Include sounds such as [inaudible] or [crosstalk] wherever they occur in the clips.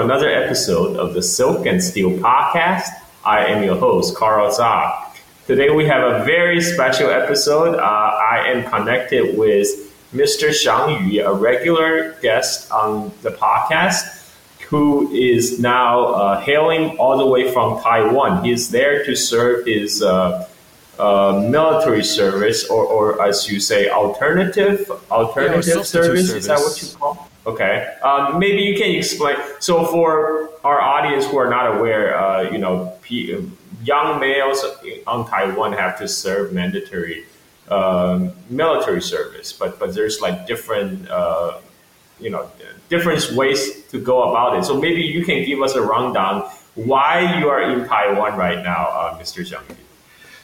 Hello and welcome to another episode of the Silk and Steel podcast. I am your host, Carl Zha. Today we have a very special episode. Uh, I am connected with Mr. Xiang Yu, a regular guest on the podcast who is now uh, hailing all the way from Taiwan. He's there to serve his uh, uh, military service, or, or as you say, alternative alternative Yeah, substitute service. Is that what you call? Okay, um, maybe you can explain. So, for our audience who are not aware, uh, you know, P- young males on Taiwan have to serve mandatory um, military service, but but there's like different. Uh, you know different ways to go about it. So maybe you can give us a rundown why you are in Taiwan right now, uh, Mr. Zhang.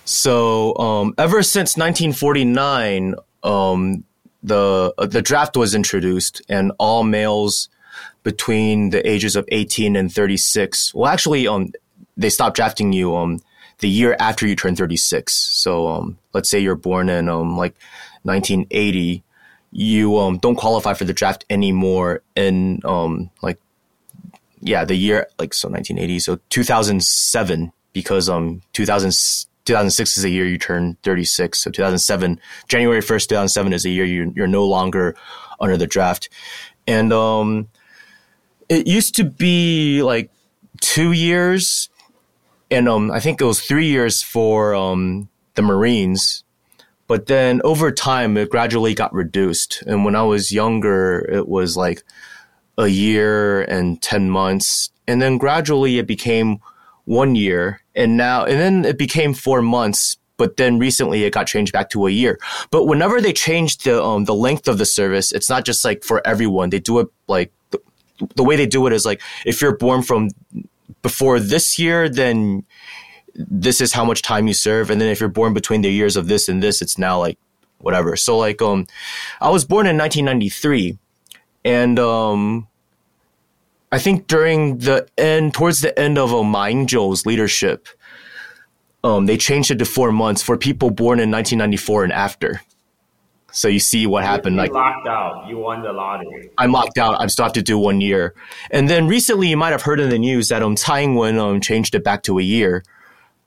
So, um, ever since 1949, um, the uh, the draft was introduced, and all males between the ages of 18 and 36. Well, actually, um, they stopped drafting you um the year after you turn 36. So, um, let's say you're born in um like 1980, you um don't qualify for the draft anymore in um like yeah the year like so 1980 so 2007 because um 2000 2006 is the year you turn 36 so 2007 January 1st 2007 is the year you, you're no longer under the draft. And um it used to be like two years and um I think it was three years for um the Marines. But then over time it gradually got reduced. And when i was younger it was like a year and 10 months. And then gradually it became one year and now and then it became four months but then recently it got changed back to a year. But whenever they changed the um, the length of the service it's not just like for everyone. They do it like the, the way they do it is like if you're born from before this year then this is how much time you serve and then if you're born between the years of this and this it's now like whatever. So like um i was born in 1993 and um i think during the end towards the end of Ma Ying-jeou's leadership um they changed it to 4 months for people born in 1994 and after so you see what happened like locked out. You won the lottery. I'm locked out. I'm still have to do one year. And then recently, you might have heard in the news that um, Tsai Ing-wen um, changed it back to a year.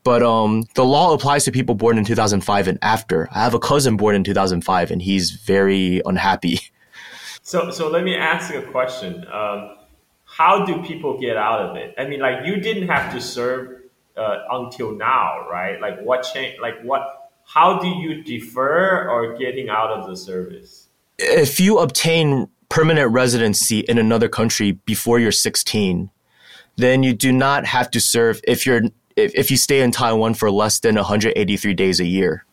But um, the law applies to people born in 2005 and after. I have a cousin born in 2005, and he's very unhappy. So, so let me ask you a question. Um, how do people get out of it? I mean, like you didn't have to serve uh, until now, right? Like what change? Like what? How do you defer or getting out of the service? If you obtain permanent residency in another country before you're 16, then you do not have to serve if you're if, if you stay in Taiwan for less than 183 days a year.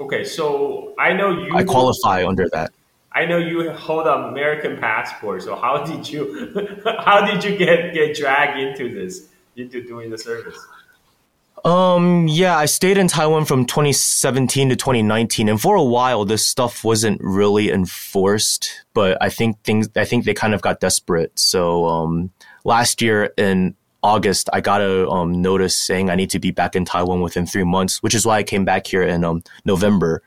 Okay, so I know you. I qualify under that. I know you hold an American passport. So how did you [laughs] how did you get get dragged into this into doing the service? Um, yeah, I stayed in Taiwan from 2017 to 2019, and for a while, this stuff wasn't really enforced. But I think things, I think they kind of got desperate. So, um, last year in August, I got a um, notice saying I need to be back in Taiwan within three months, which is why I came back here in um, November.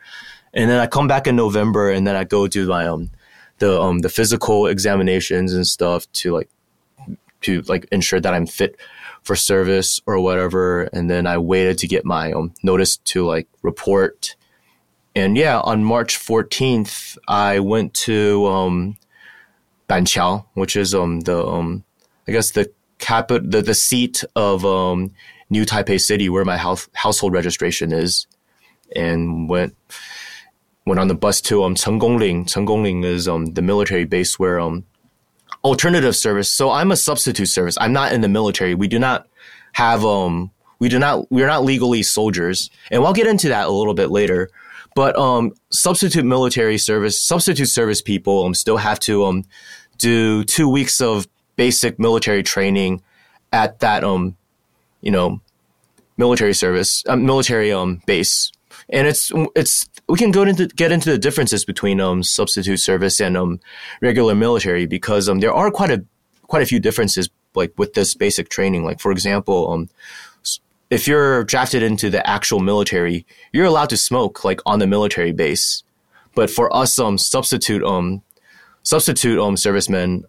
And then I come back in November, and then I go do my um, the um, the physical examinations and stuff to like to like ensure that I'm fit for service or whatever. And then I waited to get my um, notice to like report. And yeah, on March 14th, I went to um, Banqiao, which is um, the um, I guess the capital, the, the seat of um, New Taipei City, where my house, household registration is, and went went on the bus to um Chenggongling. Chenggongling is um the military base where um alternative service. So I'm a substitute service. I'm not in the military. We do not have um we do not we are not legally soldiers. And we'll get into that a little bit later. But um substitute military service, substitute service people um still have to um do 2 weeks of basic military training at that um you know military service um, military um base and it's it's we can go into get into the differences between um substitute service and um regular military because um there are quite a quite a few differences like with this basic training like for example um if you're drafted into the actual military you're allowed to smoke like on the military base but for us um substitute um substitute um servicemen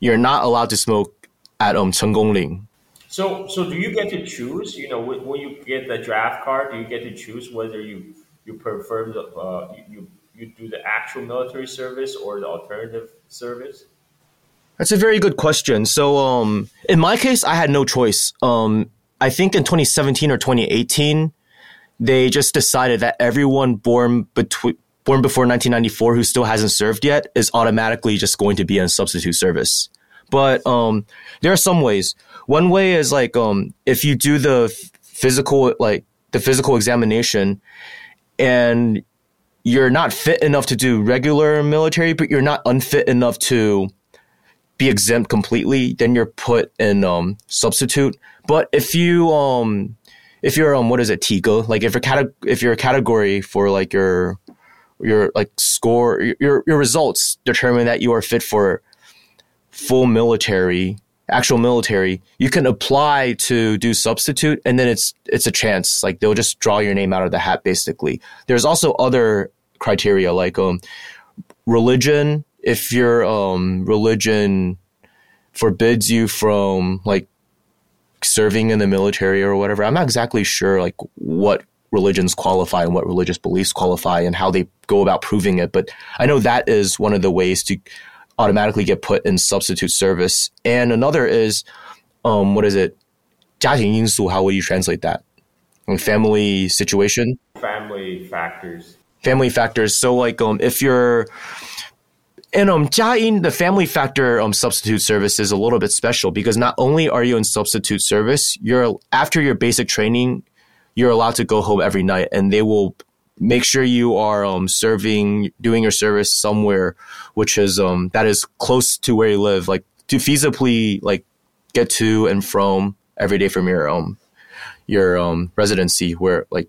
you're not allowed to smoke at um Chenggongling. So, so do you get to choose? You know, when you get the draft card, do you get to choose whether you you prefer the uh, you you do the actual military service or the alternative service? That's a very good question. So, um, in my case, I had no choice. Um, I think in 2017 or 2018, they just decided that everyone born between born before 1994 who still hasn't served yet is automatically just going to be in substitute service. But um, there are some ways. One way is like um, if you do the physical like the physical examination and you're not fit enough to do regular military, but you're not unfit enough to be exempt completely, then you're put in um, substitute. But if you um if you're um what is it Tigo like if you're cate- if you're a category for like your your like score your your results determine that you are fit for full military actual military you can apply to do substitute and then it's it's a chance. Like they'll just draw your name out of the hat basically. There's also other criteria like um religion. If your um religion forbids you from like serving in the military or whatever i'm not exactly sure like what religions qualify and what religious beliefs qualify and how they go about proving it but i know that is one of the ways to automatically get put in substitute service. And another is, um, what is it? 家庭因素, how would you translate that? Like family situation? Family factors. Family factors. So like, um, if you're, and um, 家音, the family factor um, substitute service is a little bit special because not only are you in substitute service, you're after your basic training, you're allowed to go home every night, and they will make sure you are um, serving, doing your service somewhere which is um, that is close to where you live, like to feasibly like get to and from every day from your um your um residency where like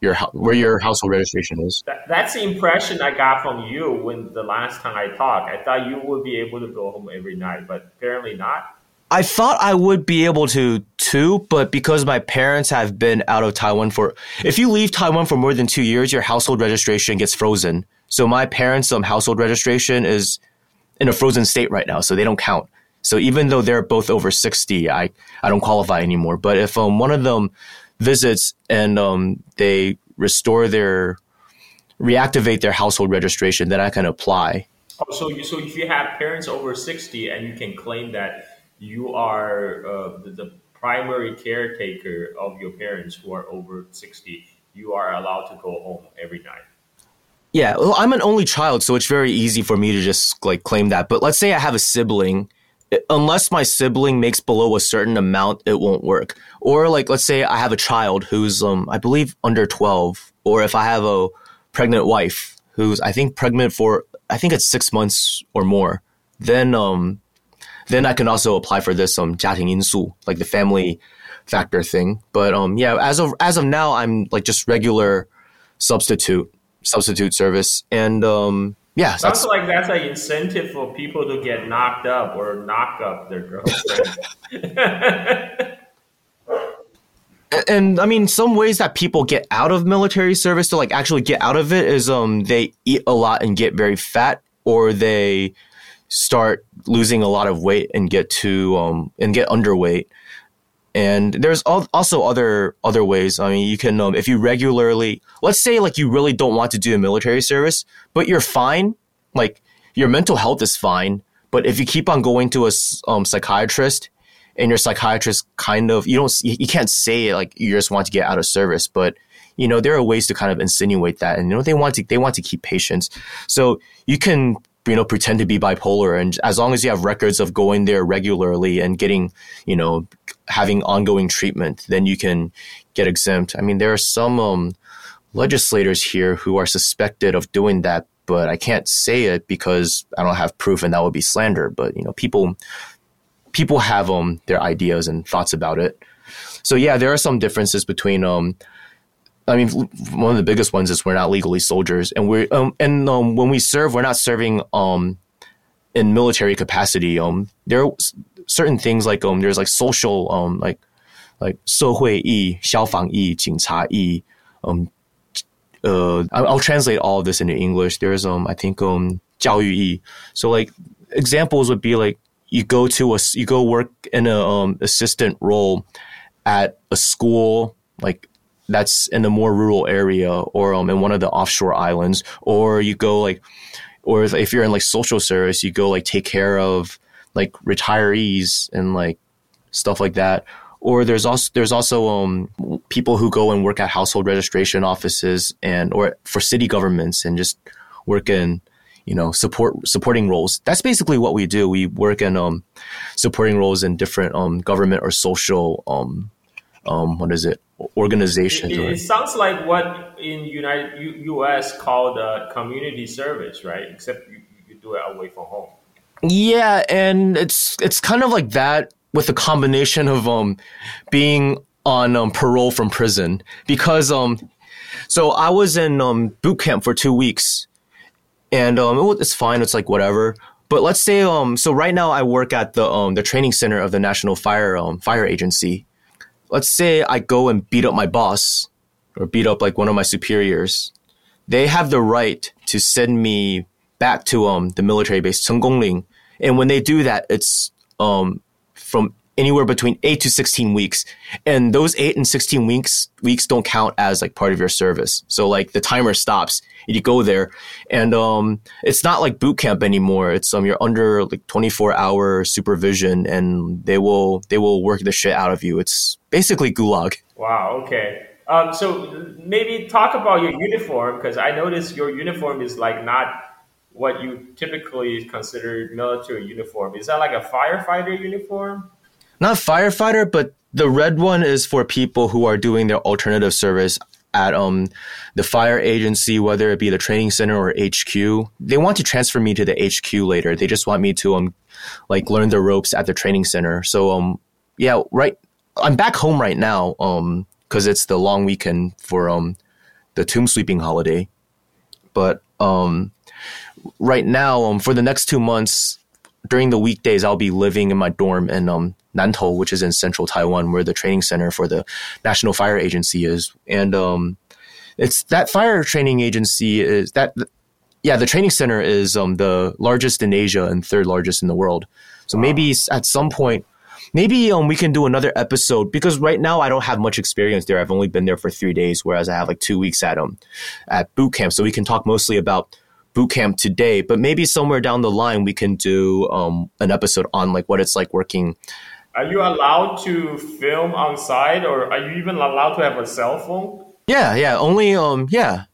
your where your household registration is. That, that's the impression I got from you when the last time I talked. I thought you would be able to go home every night, but apparently not. I thought I would be able to too, but because my parents have been out of Taiwan for, if you leave Taiwan for more than two years, your household registration gets frozen. So my parents' um, household registration is in a frozen state right now, so they don't count. So even though they're both over 60, I, I don't qualify anymore. But if um, one of them visits and um, they restore their, reactivate their household registration, then I can apply. Oh, so, you, so if you have parents over 60 and you can claim that you are uh, the, the, primary caretaker of your parents who are over 60, you are allowed to go home every night. Yeah, well, I'm an only child, so it's very easy for me to just like claim that. But let's say I have a sibling, unless my sibling makes below a certain amount, it won't work. Or like, let's say I have a child who's, um, I believe under 12, or if I have a pregnant wife who's, I think pregnant for, I think it's six months or more, then, um, then I can also apply for this um 家庭因素, like the family factor thing. But um yeah, as of as of now, I'm like just regular substitute substitute service, and um yeah, sounds like that's an incentive for people to get knocked up or knock up their girlfriend. [laughs] and I mean, some ways that people get out of military service to like actually get out of it is um they eat a lot and get very fat, or they start losing a lot of weight and get to um, and get underweight. And there's also other other ways. I mean, you can um, if you regularly, let's say like you really don't want to do a military service, but you're fine. Like your mental health is fine, but if you keep on going to a um, psychiatrist and your psychiatrist kind of you don't you can't say it like you just want to get out of service, but you know there are ways to kind of insinuate that, and you know they want to they want to keep patients. So you can you know, pretend to be bipolar. And as long as you have records of going there regularly and getting, you know, having ongoing treatment, then you can get exempt. I mean, there are some um, legislators here who are suspected of doing that, but I can't say it because I don't have proof, and that would be slander. But you know, people people have um their ideas and thoughts about it. So yeah, there are some differences between um I mean, one of the biggest ones is we're not legally soldiers, and we're um, and um, when we serve, we're not serving um, in military capacity. Um, there are certain things like um, there's like social um, like like 社会义、消防义、警察义. Um, uh, I'll translate all of this into English. There's um, I think um, 教育义. So like examples would be like you go to a you go work in a um, assistant role at a school like that's in a more rural area or um, in one of the offshore islands or you go like or if, if you're in like social service you go like take care of like retirees and like stuff like that or there's also there's also um, people who go and work at household registration offices and or for city governments and just work in you know support supporting roles. That's basically what we do. We work in um, supporting roles in different um, government or social um, um, what is it organizations. It, it, it, sounds like what in United U, U.S. called uh, community service, right? Except you, you do it away from home. Yeah, and it's it's kind of like that with a combination of um being on um, parole from prison because um so I was in um boot camp for two weeks and um it, it's fine it's like whatever but let's say um so right now I work at the um the training center of the National Fire um Fire Agency. Let's say I go and beat up my boss or beat up like one of my superiors. They have the right to send me back to um the military base Chenggongling. And when they do that, it's um from anywhere between eight to 16 weeks. And those eight and 16 weeks, weeks don't count as like part of your service. So like the timer stops you go there and, um, it's not like boot camp anymore. It's, um, you're under like 24 hour supervision and they will, they will work the shit out of you. It's basically gulag. Wow. Okay. Um, so maybe talk about your uniform because I noticed your uniform is like not what you typically consider military uniform. Is that like a firefighter uniform? Not firefighter, but the red one is for people who are doing their alternative service at um the fire agency, whether it be the training center or HQ. They want to transfer me to the HQ later. They just want me to um like learn the ropes at the training center. So um yeah, right. I'm back home right now um because it's the long weekend for um the tomb sweeping holiday. But um right now, um, for the next two months, during the weekdays, I'll be living in my dorm and um, Nantou, which is in central Taiwan, where the training center for the National Fire Agency is. And um, it's that fire training agency is that, yeah, the training center is um, the largest in Asia and third largest in the world. So wow. maybe at some point, maybe um, we can do another episode because right now I don't have much experience there. I've only been there for three days, whereas I have like two weeks at um at boot camp. So we can talk mostly about boot camp today, but maybe somewhere down the line we can do um, an episode on like what it's like working. Are you allowed to film on site, or are you even allowed to have a cell phone? Yeah, yeah. Only um, yeah.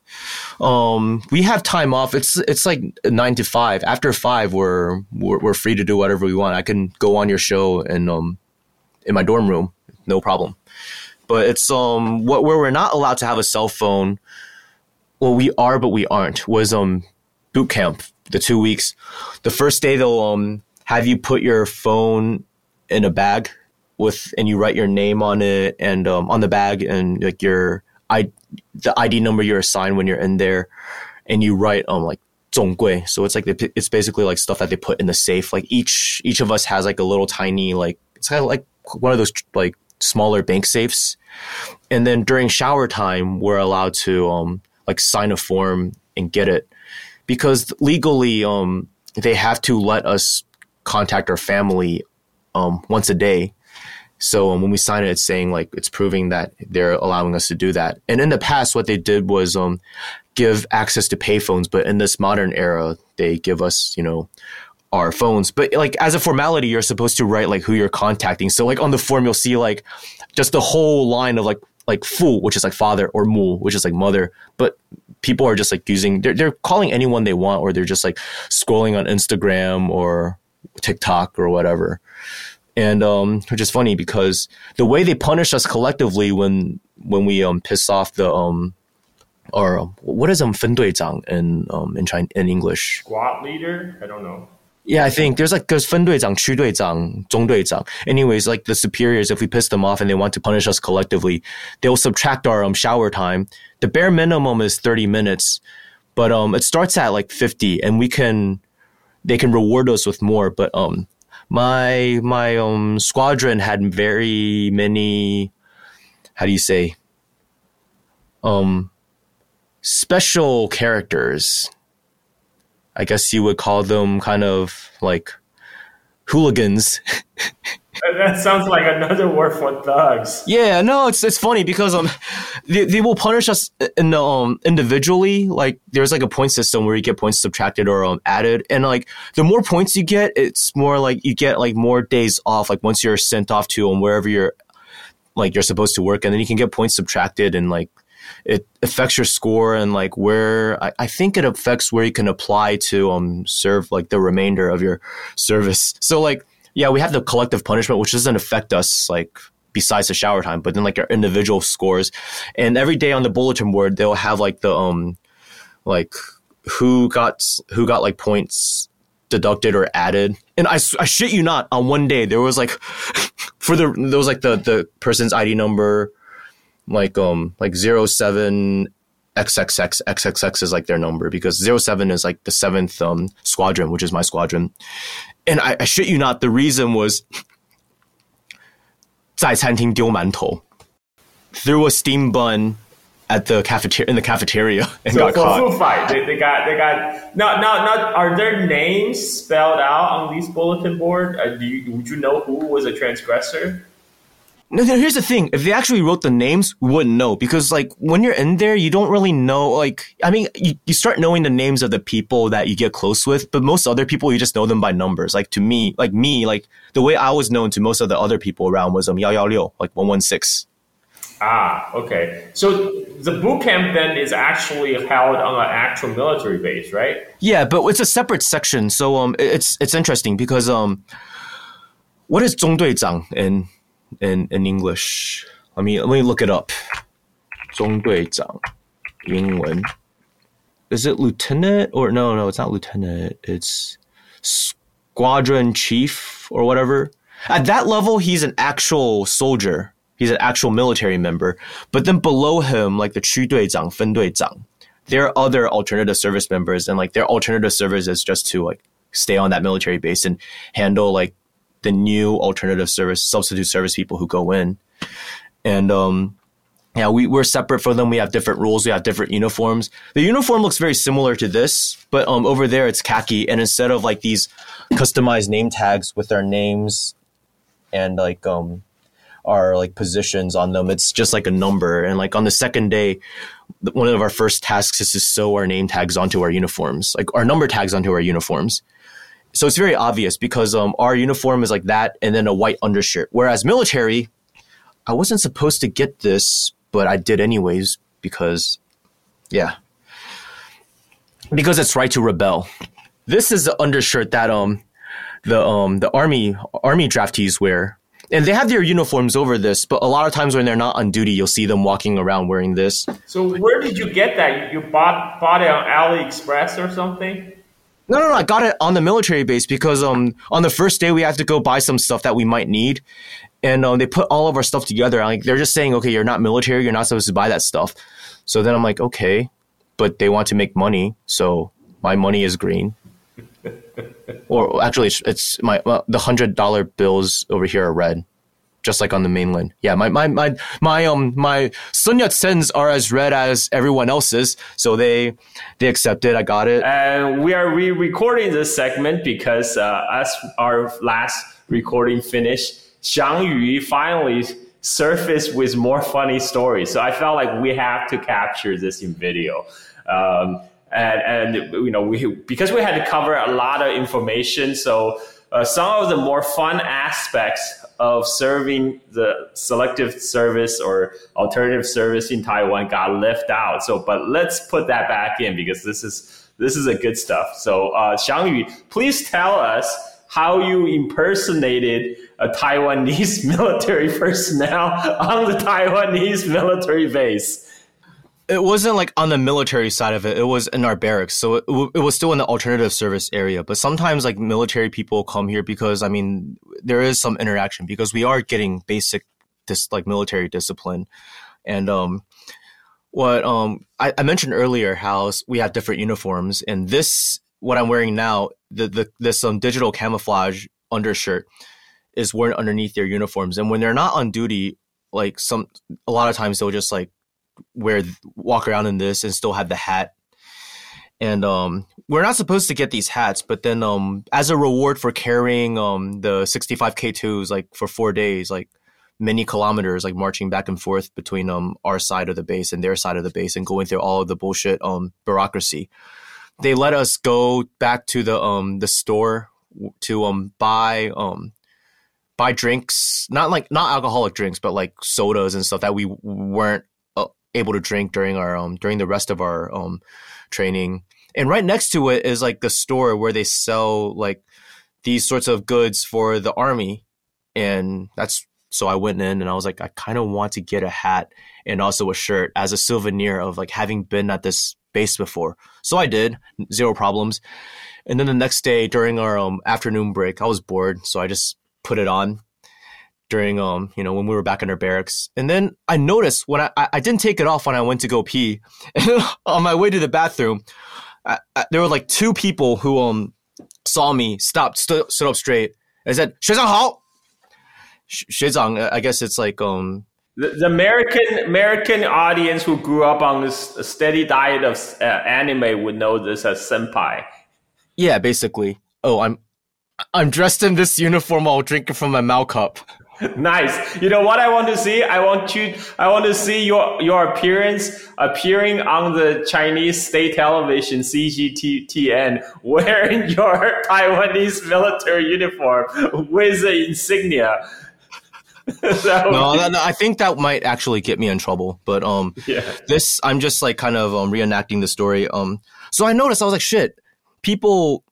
Um, we have time off. It's it's like nine to five. After five, we're, we're we're free to do whatever we want. I can go on your show and um, in my dorm room, no problem. But it's um, what where we're not allowed to have a cell phone. Well, we are, but we aren't. Was um boot camp, the two weeks. The first day they'll um, have you put your phone in a bag with, and you write your name on it and um, on the bag and like your I the ID number you're assigned when you're in there, and you write um like 总柜. So it's like it's basically like stuff that they put in the safe. Like each each of us has like a little tiny like it's kind of like one of those like smaller bank safes. And then during shower time, we're allowed to um like sign a form and get it because legally um, they have to let us contact our family um, once a day. So um, when we sign it, it's saying like it's proving that they're allowing us to do that. And in the past, what they did was um, give access to payphones, but in this modern era, they give us you know our phones. But like as a formality, you're supposed to write like who you're contacting. So like on the form, you'll see like just the whole line of like like fu, which is like father, or mu, which is like mother. But people are just like using they're they're calling anyone they want, or they're just like scrolling on Instagram or TikTok or whatever And um, which is funny because the way they punish us collectively when when we um piss off the um or um, what is um 分队长 in um in China in English squad leader I don't know yeah, I think there's like there's 分队长、区队长、中队长. Anyways, like the superiors, if we piss them off and they want to punish us collectively, they'll subtract our um, shower time. The bare minimum is 30 minutes, but um, it starts at like 50, and we can they can reward us with more. But um, my my um squadron had very many. How do you say? Um, special characters I guess you would call them kind of like hooligans. [laughs] that sounds like another word for thugs. Yeah, no, it's it's funny because um, they, they will punish us in the, um individually. Like there's like a point system where you get points subtracted or um added, and like the more points you get, it's more like you get like more days off. Like once you're sent off to um wherever you're like you're supposed to work, and then you can get points subtracted and like it affects your score and like where I, I, think it affects where you can apply to um serve like the remainder of your service. So like yeah, we have the collective punishment which doesn't affect us like besides the shower time, but then like our individual scores. And every day on the bulletin board they'll have like the um like who got who got like points deducted or added. And I, I shit you not, on one day there was like [laughs] for the there was like the the person's ID number like um like zero seven XXX XXX is like their number because zero seven is like the seventh um squadron, which is my squadron And I, I shit you not, the reason was 在餐厅丢馒头 threw a steam bun at the cafeteria in the cafeteria and so got for caught. food fight, they, they got they got no no no. Are their names spelled out on these bulletin board? Uh, do you, would you know who was a transgressor? No, here's the thing. If they actually wrote the names, we wouldn't know because like when you're in there, you don't really know. Like, I mean, you, you start knowing the names of the people that you get close with, but most other people, you just know them by numbers. Like to me, like me, like the way I was known to most of the other people around was um Yao Yao Liu, like 116. Ah, okay. So the boot camp then is actually held on an actual military base, right? Yeah, but it's a separate section. So um, it's it's interesting because um, what is 中队长 in in in English? Let me let me look it up. 中队长英文 is it lieutenant or no no it's not lieutenant it's squadron chief or whatever at that level he's an actual soldier he's an actual military member but then below him like the 区队长分队长 there are other alternative service members and like their alternative service is just to like stay on that military base and handle like the new alternative service substitute service people who go in and um yeah, we, we're separate from them. We have different rules. We have different uniforms. The uniform looks very similar to this, but um, over there it's khaki. And instead of like these customized name tags with our names and like um, our like positions on them, it's just like a number. And like on the second day, one of our first tasks is to sew our name tags onto our uniforms, like our number tags onto our uniforms. So it's very obvious because um, our uniform is like that and then a white undershirt. Whereas military, I wasn't supposed to get this, but I did anyways because, yeah, because it's right to rebel. This is the undershirt that um the um the army army draftees wear, and they have their uniforms over this. But a lot of times when they're not on duty, you'll see them walking around wearing this. So where did you get that? You bought bought it on AliExpress or something? No, no, no. I got it on the military base because um on the first day we have to go buy some stuff that we might need, and um, they put all of our stuff together. Like they're just saying, okay, you're not military, you're not supposed to buy that stuff. So then I'm like, okay, but they want to make money, so my money is green. [laughs] or actually, it's, it's my well, the hundred dollar bills over here are red, just like on the mainland. Yeah, my my my my um my Sun Yat Sens are as red as everyone else's, so they they accept it. I got it. And we are re-recording this segment because uh, as our last recording finished, Xiang Yu finally surfaced with more funny stories. So I felt like we have to capture this in video. Um, and, and you know we because we had to cover a lot of information so uh, some of the more fun aspects of serving the selective service or alternative service in Taiwan got left out. So but let's put that back in because this is this is a good stuff. So uh, Xiang Yu please tell us how you impersonated a Taiwanese [laughs] military personnel on the Taiwanese military base it wasn't like on the military side of it. It was in our barracks, so it, it was still in the alternative service area. But sometimes, like military people come here because I mean, there is some interaction because we are getting basic, this like military discipline, and um, what um I, I mentioned earlier how we have different uniforms, and this what I'm wearing now, the the this um digital camouflage undershirt is worn underneath their uniforms, and when they're not on duty, like some a lot of times they'll just like wear walk around in this and still have the hat and um, we're not supposed to get these hats, but then um, as a reward for carrying um the 65 K2s like for four days, like many kilometers, like marching back and forth between um our side of the base and their side of the base, and going through all of the bullshit um bureaucracy. They let us go back to the um the store to um buy um buy drinks, not like not alcoholic drinks, but like sodas and stuff that we weren't able to drink during our um during the rest of our um training. And right next to it is like the store where they sell like these sorts of goods for the army. And that's so I went in and I was like, I kind of want to get a hat and also a shirt as a souvenir of like having been at this base before. So I did, zero problems. And then the next day during our um, afternoon break, I was bored, so I just put it on during um you know when we were back in our barracks and then i noticed when i i didn't take it off when i went to go pee [laughs] on my way to the bathroom I, I, there were like two people who um saw me stopped stood up straight and said xuezhang hao uh, i guess it's like um the, the American American audience who grew up on this steady diet of uh, anime would know this as senpai. Yeah, basically. Oh, I'm I'm dressed in this uniform while drinking from my mouth cup. [laughs] nice. You know what I want to see? I want you. I want to see your your appearance appearing on the Chinese state television CGTN [laughs] wearing your Taiwanese military uniform with the insignia. [laughs] no, no, I think that might actually get me in trouble. But um, yeah. this I'm just like kind of um, reenacting the story. Um, so I noticed I was like, shit, people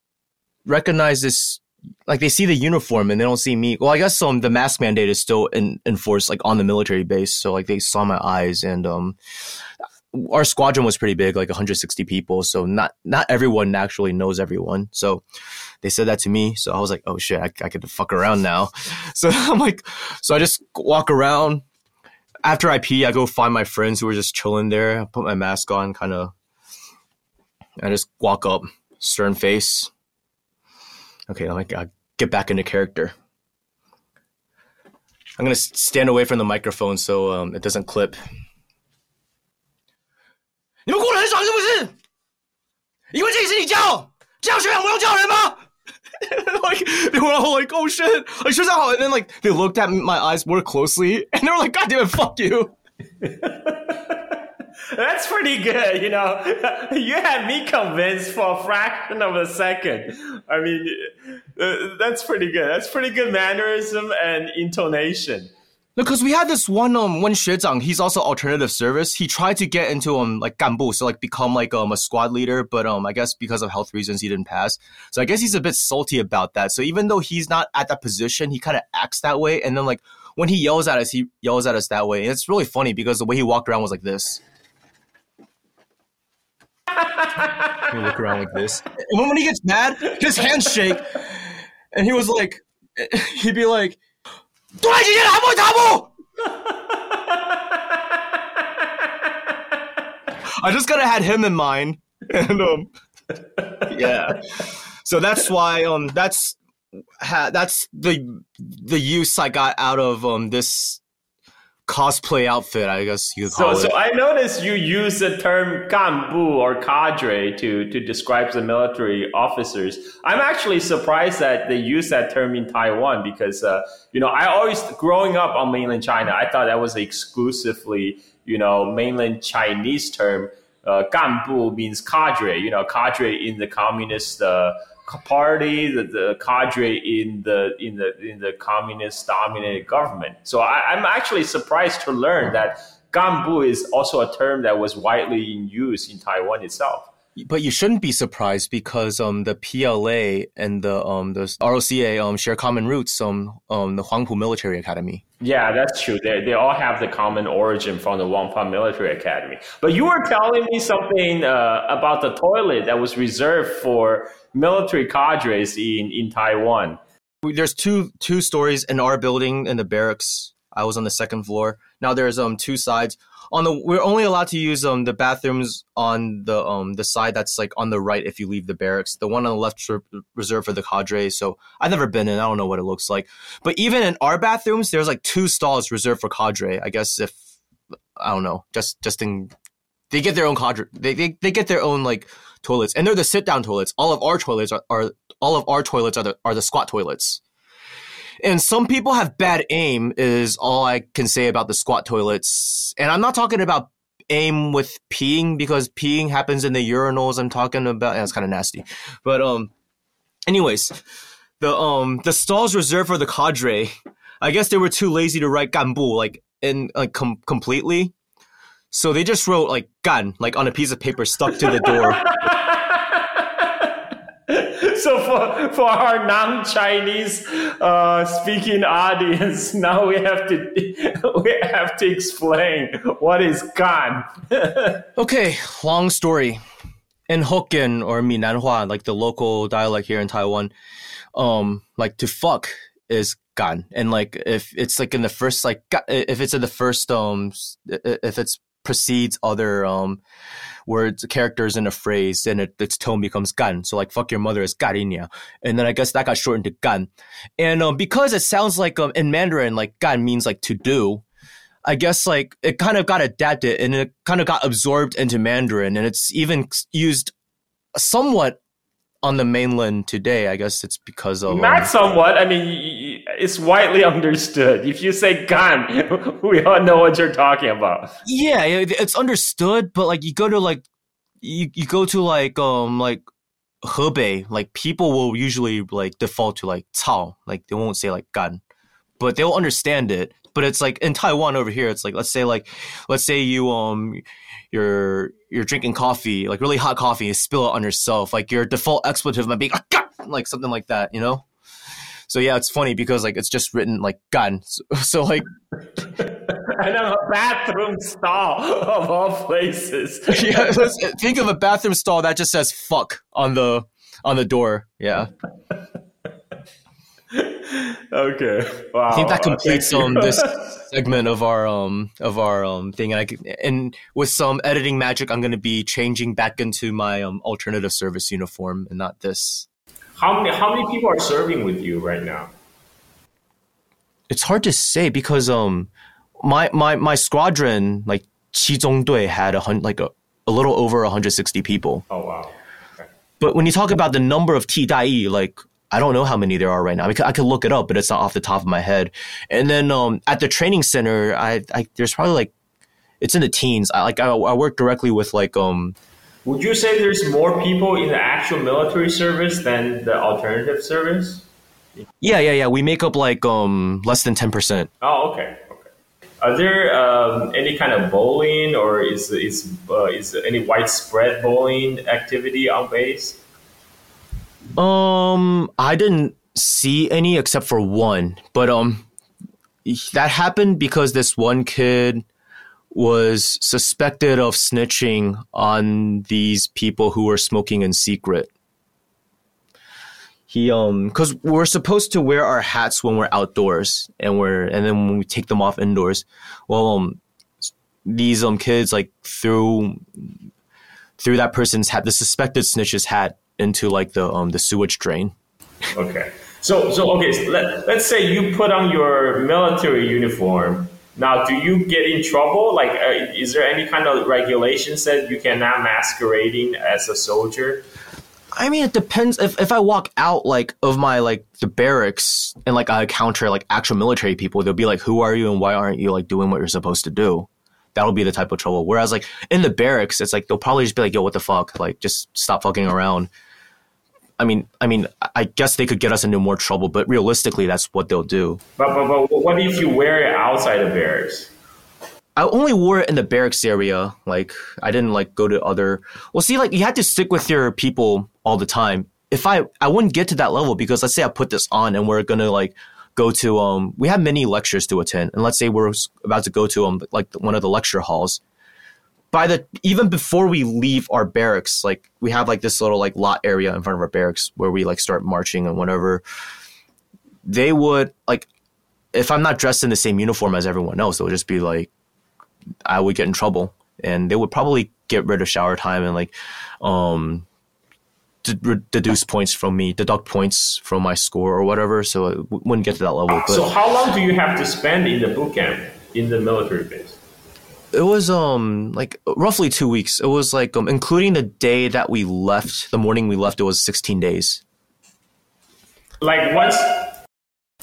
recognize this like they see the uniform and they don't see me. Well, I guess um the mask mandate is still in enforced like on the military base, so like they saw my eyes and um our squadron was pretty big, like 160 people, so not not everyone actually knows everyone. So they said that to me, so I was like, oh shit, I, I to fuck around now. [laughs] So I'm like, so I just walk around. After I pee, I go find my friends who were just chilling there. I put my mask on, kind of. I just walk up, stern face, Okay, let me uh, get back into character. I'm gonna stand away from the microphone so um, it doesn't clip. [laughs] 你们过得很爽是不是？因为这里是你叫，这样学长不用叫人吗？like they were all like, "Oh shit!" Like, And then like they looked at my eyes more closely, [laughs] and they were like, "God damn it, fuck you!" [laughs] That's pretty good, you know. [laughs] You had me convinced for a fraction of a second. I mean, uh, that's pretty good. That's pretty good mannerism and intonation. Because we had this one um one Xuezhang, he's also alternative service. He tried to get into um like ganbu, so like become like um a squad leader, but um I guess because of health reasons he didn't pass. So I guess he's a bit salty about that. So even though he's not at that position, he kind of acts that way. And then like when he yells at us, he yells at us that way. And it's really funny because the way he walked around was like this he look around like this. And when he gets mad, his hands shake. And he was like, he'd be like, I just kind of had him in mind. And, um, yeah. So that's why, um, that's, ha- that's the, the use I got out of, um, this cosplay outfit, I guess you so, it. So I noticed you use the term ganbu or cadre to, to describe the military officers. I'm actually surprised that they use that term in Taiwan because, uh, you know, I always, growing up on mainland China, I thought that was exclusively, you know, mainland Chinese term. Uh, ganbu means cadre, you know, cadre in the communist uh, party, the, the cadre in the in the in the communist dominated government. So I, am actually surprised to learn that ganbu is also a term that was widely in use in Taiwan itself. But you shouldn't be surprised because um the PLA and the um the ROCA um share common roots um um the Huangpu Military Academy. Yeah, that's true. They, they all have the common origin from the Whampoa Military Academy. But you were telling me something uh, about the toilet that was reserved for military cadres in, in Taiwan. There's two two stories in our building in the barracks. I was on the second floor. Now there's um two sides. On the we're only allowed to use um the bathrooms on the um the side that's like on the right if you leave the barracks. The one on the left is reserved for the cadre. So I've never been in. I don't know what it looks like. But even in our bathrooms, there's like two stalls reserved for cadre. I guess if I don't know, just just in they get their own cadre. They they, they get their own like toilets, and they're the sit down toilets. All of our toilets are, are all of our toilets are the are the squat toilets. And some people have bad aim, is all I can say about the squat toilets. And I'm not talking about aim with peeing because peeing happens in the urinals. I'm talking about, yeah, it's kind of nasty. But, um, anyways, the, um, the stalls reserved for the cadre, I guess they were too lazy to write ganbu, like, in, like, com- completely. So they just wrote, like, gan, like, on a piece of paper stuck to the door. [laughs] [laughs] so for for our non-Chinese uh, speaking audience, [laughs] now we have to [laughs] we have to explain what is gan. okay, long story. In Hokkien or Minnanhua, like the local dialect here in Taiwan, um, like to fuck is gan, and like if it's like in the first like if it's in the first um if it's precedes other um words, characters in a phrase, and it, its tone becomes gan. So like fuck your mother is garinya. And then I guess that got shortened to gan. And um, because it sounds like um, in Mandarin, like gan means like to do. I guess like it kind of got adapted and it kind of got absorbed into Mandarin and it's even used somewhat on the mainland today. I guess it's because of not um, somewhat. I mean, it's widely understood. If you say gun, [laughs] we all know what you're talking about. Yeah, it's understood, but like you go to like you, you go to like um like Hebei, like people will usually like default to like "cao," like they won't say like gun, but they'll understand it. But it's like in Taiwan over here, it's like let's say like let's say you um you're you're drinking coffee, like really hot coffee, you spill it on yourself. Like your default expletive might be like something like that, you know? So yeah, it's funny because like it's just written like gun. [laughs] So, so like [laughs] and a bathroom stall [laughs] of all places. yeah, think of a bathroom stall that just says fuck on the on the door. Yeah. okay. Wow. I think that completes um this segment of our um of our um thing, and I and with some editing magic, I'm going to be changing back into my um alternative service uniform and not this. How many how many people are serving with you right now? It's hard to say because um my my my squadron like Qizhongdui had a hundred like a, a little over 160 people. Oh wow. But when you talk about the number of T Dai, like I don't know how many there are right now. I could, I could look it up, but it's not off the top of my head. And then um, at the training center, I, I, there's probably like it's in the teens. I like I, I work directly with like um. Would you say there's more people in the actual military service than the alternative service? Yeah, yeah, yeah. We make up like um less than ten percent. Oh, okay, okay. Are there um, any kind of bowling or is is uh, is any widespread bowling activity on base? Um, I didn't see any except for one, but um, that happened because this one kid was suspected of snitching on these people who were smoking in secret. He um, cause we're supposed to wear our hats when we're outdoors, and we're and then when we take them off indoors. Well, um, these um kids like threw threw that person's hat, the suspected snitch's hat into like the um the sewage drain. Okay. So so okay, so let, let's say you put on your military uniform. Now, do you get in trouble? Like, uh, is there any kind of regulation that you cannot masquerading as a soldier? I mean, it depends. If if I walk out like of my like the barracks and like I encounter like actual military people, they'll be like, "Who are you and why aren't you like doing what you're supposed to do?" That'll be the type of trouble. Whereas like in the barracks, it's like they'll probably just be like, "Yo, what the fuck? Like, just stop fucking around." I mean, I mean, I guess they could get us into more trouble, but realistically, that's what they'll do. But, but, but what if you wear it outside of barracks? I only wore it in the barracks area. Like, I didn't like go to other. Well, see, like you had to stick with your people all the time. If I, I wouldn't get to that level because let's say I put this on and we're gonna like go to um, we have many lectures to attend, and let's say we're about to go to um, like one of the lecture halls by the even before we leave our barracks, like we have like this little like lot area in front of our barracks where we like start marching and whatever. They would like if I'm not dressed in the same uniform as everyone else, they would just be like I would get in trouble, and they would probably get rid of shower time and like um deduce points from me, deduct points from my score or whatever. So it wouldn't get to that level. But, so how long do you have to spend in the boot camp in the military base? It was um like roughly two weeks. It was like um including the day that we left, the morning we left. It was sixteen days. Like once,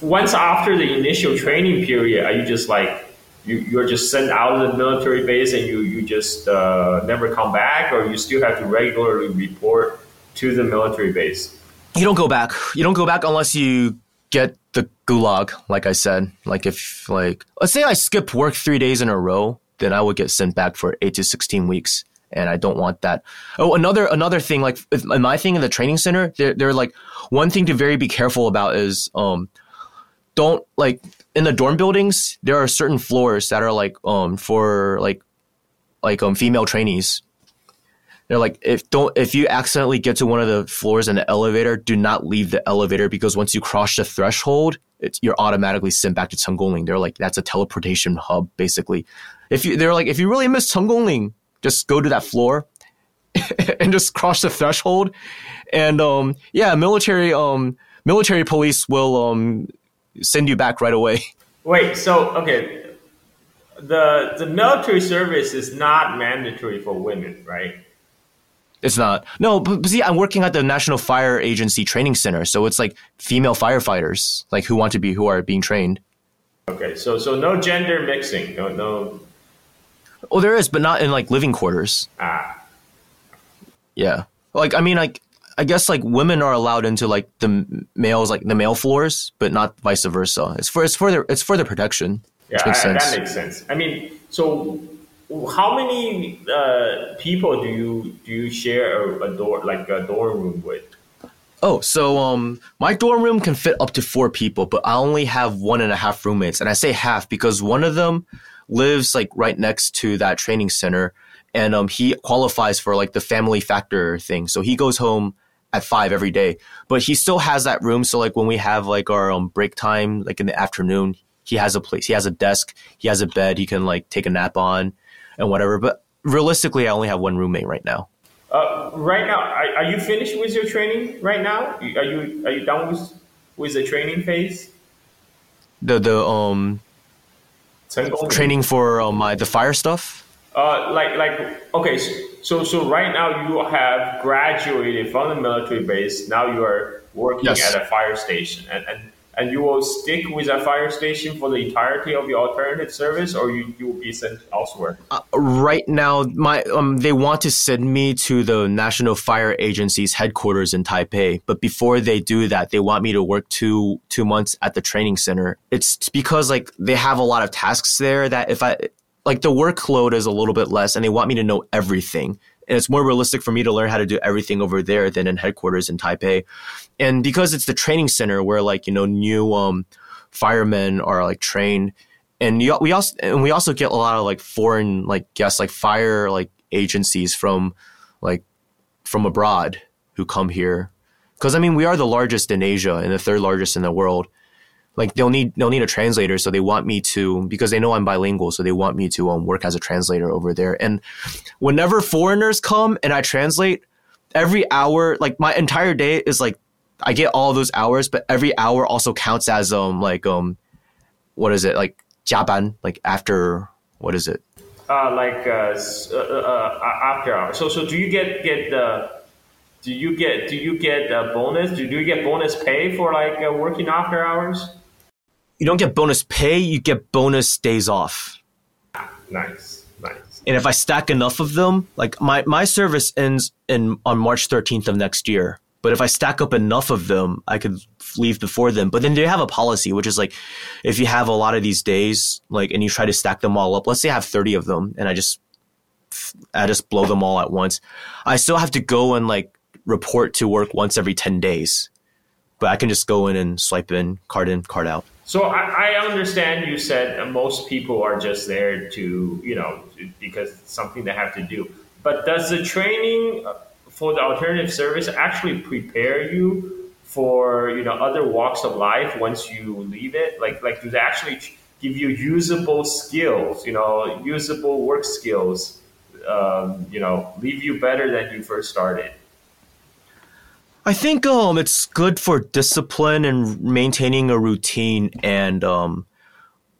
once after the initial training period, are you just like you, you're just sent out of the military base and you you just uh, never come back, or you still have to regularly report to the military base? You don't go back. You don't go back unless you get the gulag. Like I said, like if like let's say I skip work three days in a row, then I would get sent back for eight to sixteen weeks and I don't want that. Oh, another another thing, like my thing in the training center, they're, they're like one thing to very be careful about is um, don't like in the dorm buildings. There are certain floors that are like um for like like um female trainees. They're like if don't if you accidentally get to one of the floors in the elevator, do not leave the elevator because once you cross the threshold, it's, you're automatically sent back to Cheung They're like that's a teleportation hub basically. If you they're like if you really miss Cheung just go to that floor [laughs] and just cross the threshold. And um, yeah, military um, military police will um, send you back right away. [laughs] Wait, so okay, the the military service is not mandatory for women, right? It's not. No, but, but see, I'm working at the National Fire Agency Training Center, so it's like female firefighters, like who want to be, who are being trained. Okay, so so no gender mixing, no no Oh, there is, but not in like living quarters. Ah. Yeah. Like I mean, like I guess like women are allowed into like the males, like the male floors, but not vice versa. It's for it's for their it's for their protection. Yeah, makes I, that makes sense. I mean, so how many uh, people do you do you share a, a door like a dorm room with? Oh, so um, my dorm room can fit up to four people, but I only have one and a half roommates, and I say half because one of them lives like right next to that training center and um, he qualifies for like the family factor thing. So he goes home at five every day, but he still has that room. So like when we have like our um, break time, like in the afternoon, he has a place, he has a desk, he has a bed, he can like take a nap on and whatever. But realistically, I only have one roommate right now. Uh, right now, are, are, you finished with your training right now? Are you are you done with with the training phase? The the um training for uh, my the fire stuff? Uh, like like okay, so so right now you have graduated from the military base. Now you are working yes. at a fire station, and, and and you will stick with that fire station for the entirety of your alternative service, or you, you will be sent elsewhere? Uh, right now, my um, they want to send me to the National Fire Agency's headquarters in Taipei, but before they do that, they want me to work two two months at the training center. It's because like they have a lot of tasks there that if I like the workload is a little bit less, and they want me to know everything and it's more realistic for me to learn how to do everything over there than in headquarters in Taipei. And because it's the training center where like you know new um, firemen are like trained, and you, we also and we also get a lot of like foreign like guests like fire like agencies from like from abroad who come here because I mean we are the largest in Asia and the third largest in the world like they'll need they'll need a translator so they want me to because they know i'm bilingual so they want me to um, work as a translator over there. And whenever foreigners come and i translate every hour like my entire day is like i get all those hours but every hour also counts as um like um what is it? Like japan like after what is it? Uh like uh, uh, uh after hours. So so do you get get the do you get do you get a bonus? Do do you get bonus pay for like uh, working after hours you don't get bonus pay, you get bonus days off. Nice, nice. And if I stack enough of them, like my, my service ends in on March 13th of next year. But if I stack up enough of them, I could leave before them. But then they have a policy, which is like, if you have a lot of these days, like, and you try to stack them all up, let's say I have 30 of them and I just, I just blow them all at once. I still have to go and like report to work once every 10 days. But I can just go in and swipe in, card in, card out. So I, I, understand you said most people are just there to, you know, because it's something they have to do. But does the training for the alternative service actually prepare you for, you know, other walks of life once you leave it? Like, like do they actually give you usable skills, you know, usable work skills, um, you know, leave you better than you first started? I think um it's good for discipline and maintaining a routine and um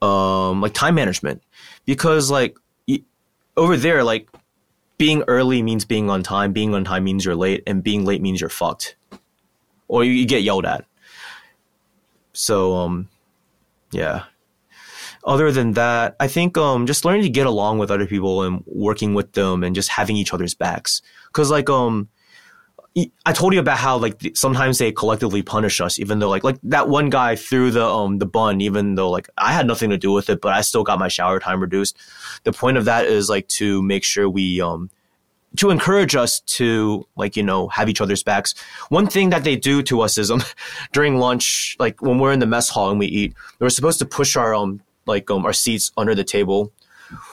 um like time management because like over there, like being early means being on time, being on time means you're late, and being late means you're fucked, or you, you get yelled at. So, um, yeah. Other than that, I think um, just learning to get along with other people and working with them and just having each other's backs. Cause like um, I told you about how like sometimes they collectively punish us, even though like like that one guy threw the um the bun, even though like I had nothing to do with it, but I still got my shower time reduced. The point of that is like to make sure we um to encourage us to like you know have each other's backs. One thing that they do to us is um [laughs] during lunch, like when we're in the mess hall and we eat, we're supposed to push our um like um our seats under the table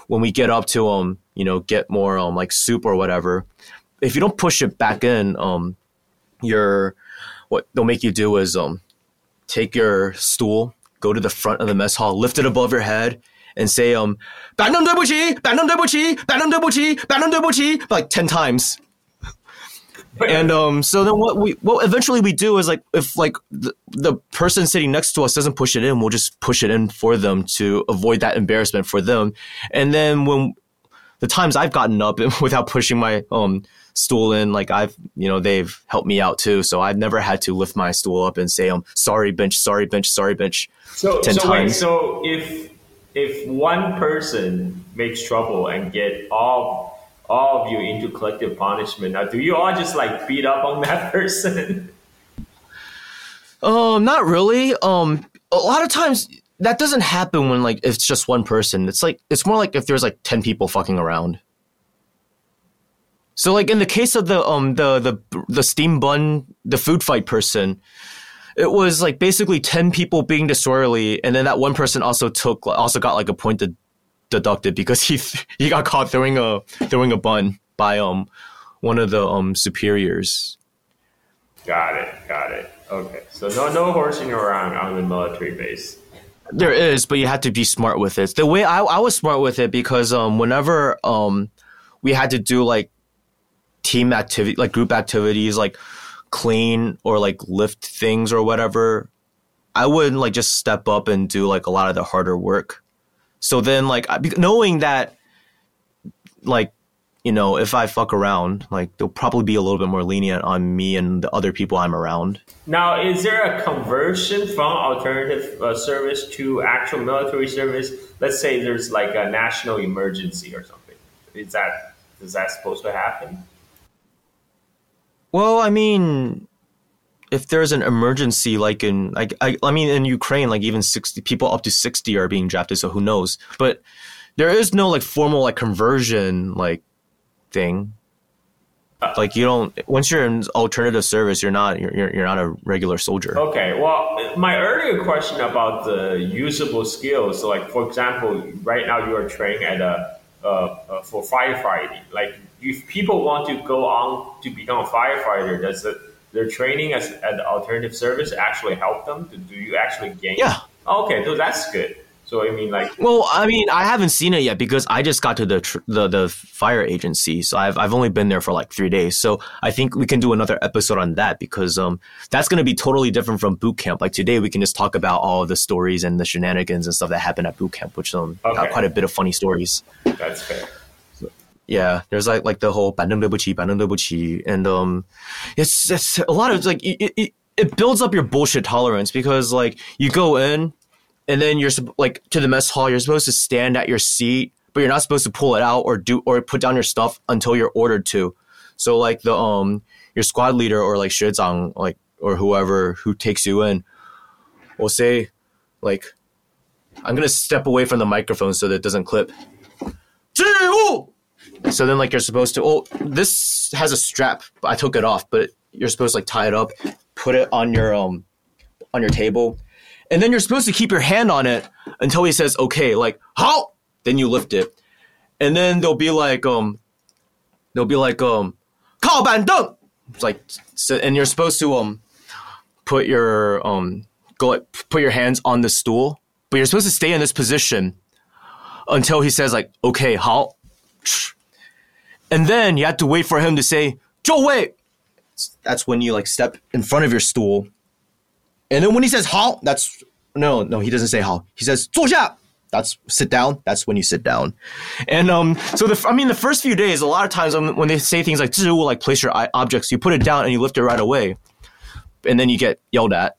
when we get up to um you know get more um like soup or whatever if you don't push it back in, um, your what they'll make you do is um, take your stool, go to the front of the mess hall, lift it above your head, and say um, "Bandam debuchi, bandam debuchi, bandam debuchi, bandam debuchi" like ten times. and um, so then what we what eventually we do is like if like the, the person sitting next to us doesn't push it in, we'll just push it in for them to avoid that embarrassment for them. And then when the times I've gotten up [laughs] without pushing my um stool in. Like I've, you know, they've helped me out too. So I've never had to lift my stool up and say, "I'm um, sorry, bench, sorry, bench, sorry, bench." So, 10 so times. wait, so if if one person makes trouble and get all all of you into collective punishment, now do you all just like beat up on [laughs] that person? Um, not really. Um, a lot of times that doesn't happen when like it's just one person. It's like it's more like if there's like ten people fucking around. So like in the case of the um the the the steam bun the food fight person, it was like basically ten people being disorderly, and then that one person also took also got like a point to, deducted because he [laughs] he got caught throwing a throwing a bun by um one of the um superiors. Got it, got it. Okay, so no no horsing around on the military base. There is, but you have to be smart with it. The way I, I was smart with it because um whenever um we had to do like team activity, like group activities, like clean or like lift things or whatever, I wouldn't like just step up and do like a lot of the harder work. So then, like knowing that, like you know, if I fuck around, like they'll probably be a little bit more lenient on me and the other people I'm around. Now, is there a conversion from alternative uh, service to actual military service? Let's say there's like a national emergency or something. Is that is that supposed to happen? Well, I mean, if there's an emergency, like in, like, I, I mean, in Ukraine, like even 60 people up to 60 are being drafted, so who knows? But there is no like formal like conversion like thing. Like you don't once you're in alternative service, you're not you're you're not a regular soldier. Okay. Well, my earlier question about the usable skills, so like for example, right now you are training at a uh, for firefighting. Like if people want to go on to become a firefighter, does it, their training as an alternative service actually help them? Do you actually gain? Yeah. okay, so that's good. So I mean, like. Well, I mean, I haven't seen it yet because I just got to the tr- the, the fire agency, so I've I've only been there for like three days. So I think we can do another episode on that because um that's going to be totally different from boot camp. Like today, we can just talk about all the stories and the shenanigans and stuff that happened at boot camp, which um okay. got quite a bit of funny stories. That's fair. Yeah, there's like like the whole 반응대부치, 반응대부치, and um, it's it's a lot of like it, it, it builds up your bullshit tolerance because like you go in and then you're like to the mess hall. You're supposed to stand at your seat, but you're not supposed to pull it out or do or put down your stuff until you're ordered to. So like the um your squad leader or like shizong like or whoever who takes you in will say like I'm gonna step away from the microphone so that it doesn't clip. So then like you're supposed to oh this has a strap. I took it off, but you're supposed to like tie it up, put it on your um on your table, and then you're supposed to keep your hand on it until he says, okay, like, halt. Then you lift it. And then they'll be like, um, they'll be like, um, call ban deng. Like, so, and you're supposed to, um, put your, um, go, put your hands on the stool, but you're supposed to stay in this position until he says, like, okay, halt, And then you have to wait for him to say, Joe, wait. That's when you like step in front of your stool and then when he says how, that's no, no, he doesn't say how. He says 坐下. That's sit down. That's when you sit down. And um, so the I mean the first few days, a lot of times when, they say things like "will like place your objects, you put it down and you lift it right away, and then you get yelled at.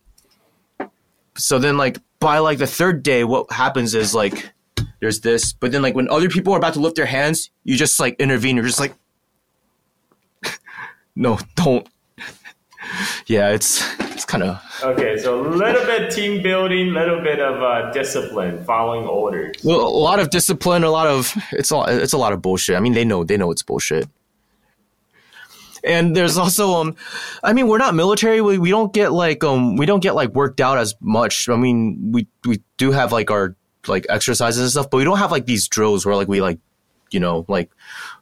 So then like by like the third day, what happens is like there's this, but then like when other people are about to lift their hands, you just like intervene. You're just like, [laughs] no, don't. [laughs] yeah, it's it's kind of okay. So a little bit team building, a little bit of uh, discipline, following orders. Well, a lot of discipline, a lot of it's a it's a lot of bullshit. I mean, they know they know it's bullshit. And there's also um, I mean, we're not military. We, we don't get like um, we don't get like worked out as much. I mean, we we do have like our like exercises and stuff, but we don't have like these drills where like we like you know like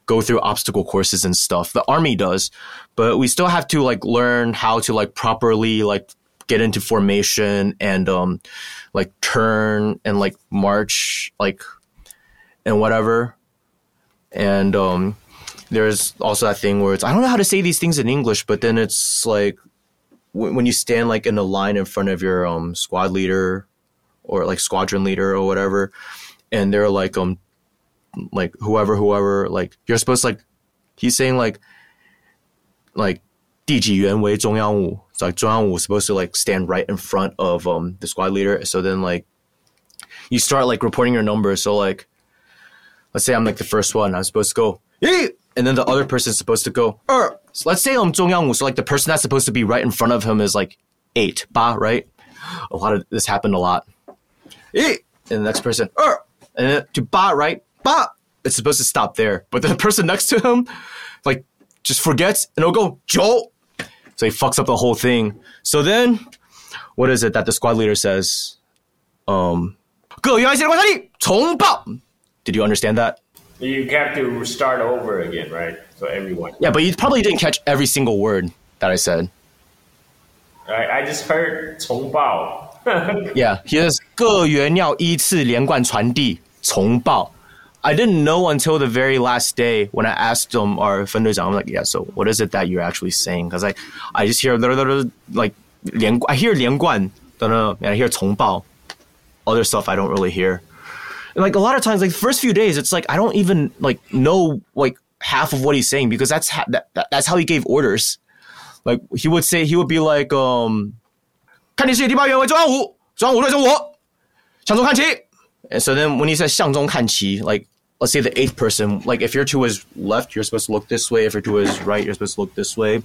go through obstacle courses and stuff. The army does, but we still have to like learn how to like properly like get into formation and um like turn and like march like and whatever. And um there's also that thing where it's I don't know how to say these things in English, but then it's like when you stand like in a line in front of your um squad leader or like squadron leader or whatever, and they're like um like whoever whoever like you're supposed to like he's saying like like 第几员为中央五 it's like 中央五 supposed to like stand right in front of um the squad leader so then like you start like reporting your numbers so like let's say I'm like the first one I'm supposed to go Yee! and then the other person is supposed to go er. So let's say I'm 中央五 so like the person that's supposed to be right in front of him is like eight ba right a lot of this happened a lot Yee! and the next person er. and then to ba right but it's supposed to stop there. But the person [laughs] next to him, like, just forgets and it'll go, Joe. So he fucks up the whole thing. So then, what is it that the squad leader says? Um, Did you understand that? You have to start over again, right? So everyone. Yeah, but you probably didn't catch every single word that I said. Right, I just heard 重报. [laughs] yeah, he says 各员要依次连贯传递重报. I didn't know until the very last day when I asked them our offenders. I'm like, yeah. So what is it that you're actually saying? Because like I just hear like 连 I hear 连贯 and I hear 重报 other stuff I don't really hear. And like a lot of times, like the first few days, it's like I don't even like know like half of what he's saying because that's ha- that, that, that's how he gave orders. Like he would say, he would be like, um, 看电视第八员为中央五，中央五对中我，向中看齐。And so then when he says 向中看齐, like let's say the eighth person, like if you're to his left, you're supposed to look this way. If you're to his right, you're supposed to look this way.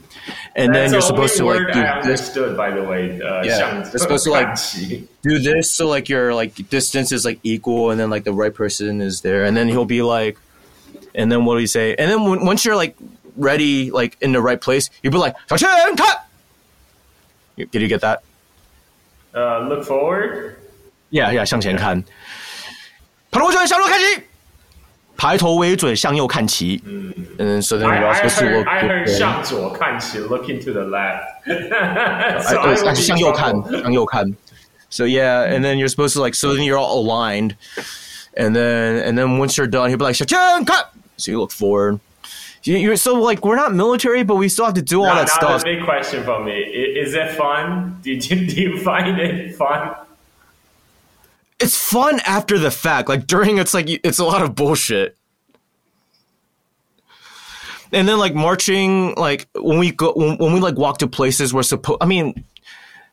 And That's then you're supposed to like do I understood, this. by the way. Uh, yeah, you're supposed to like do this so like your like distance is like equal, and then like the right person is there, and then he'll be like, and then what do you say? And then when, once you're like ready, like in the right place, you'll be like, cut. Did you get that? Uh, look forward. Yeah, yeah, 向前看。跑路转向右看齐。 抬头为准，向右看齐。嗯嗯，so then you're also supposed to look. I heard 向左看齐，looking to the left. so I 向右看，向右看。So yeah, [laughs] and then you're supposed to like, so then you're all aligned, and then and then once you're done, he'll be like, 向前看. So you look forward. You're so like we're not military, but we still have to do all now, that now stuff. The big question for me: Is it fun? Do you, do [laughs] you find it fun? It's fun after the fact. Like during, it's like it's a lot of bullshit. And then like marching, like when we go when, when we like walk to places we're supposed. I mean,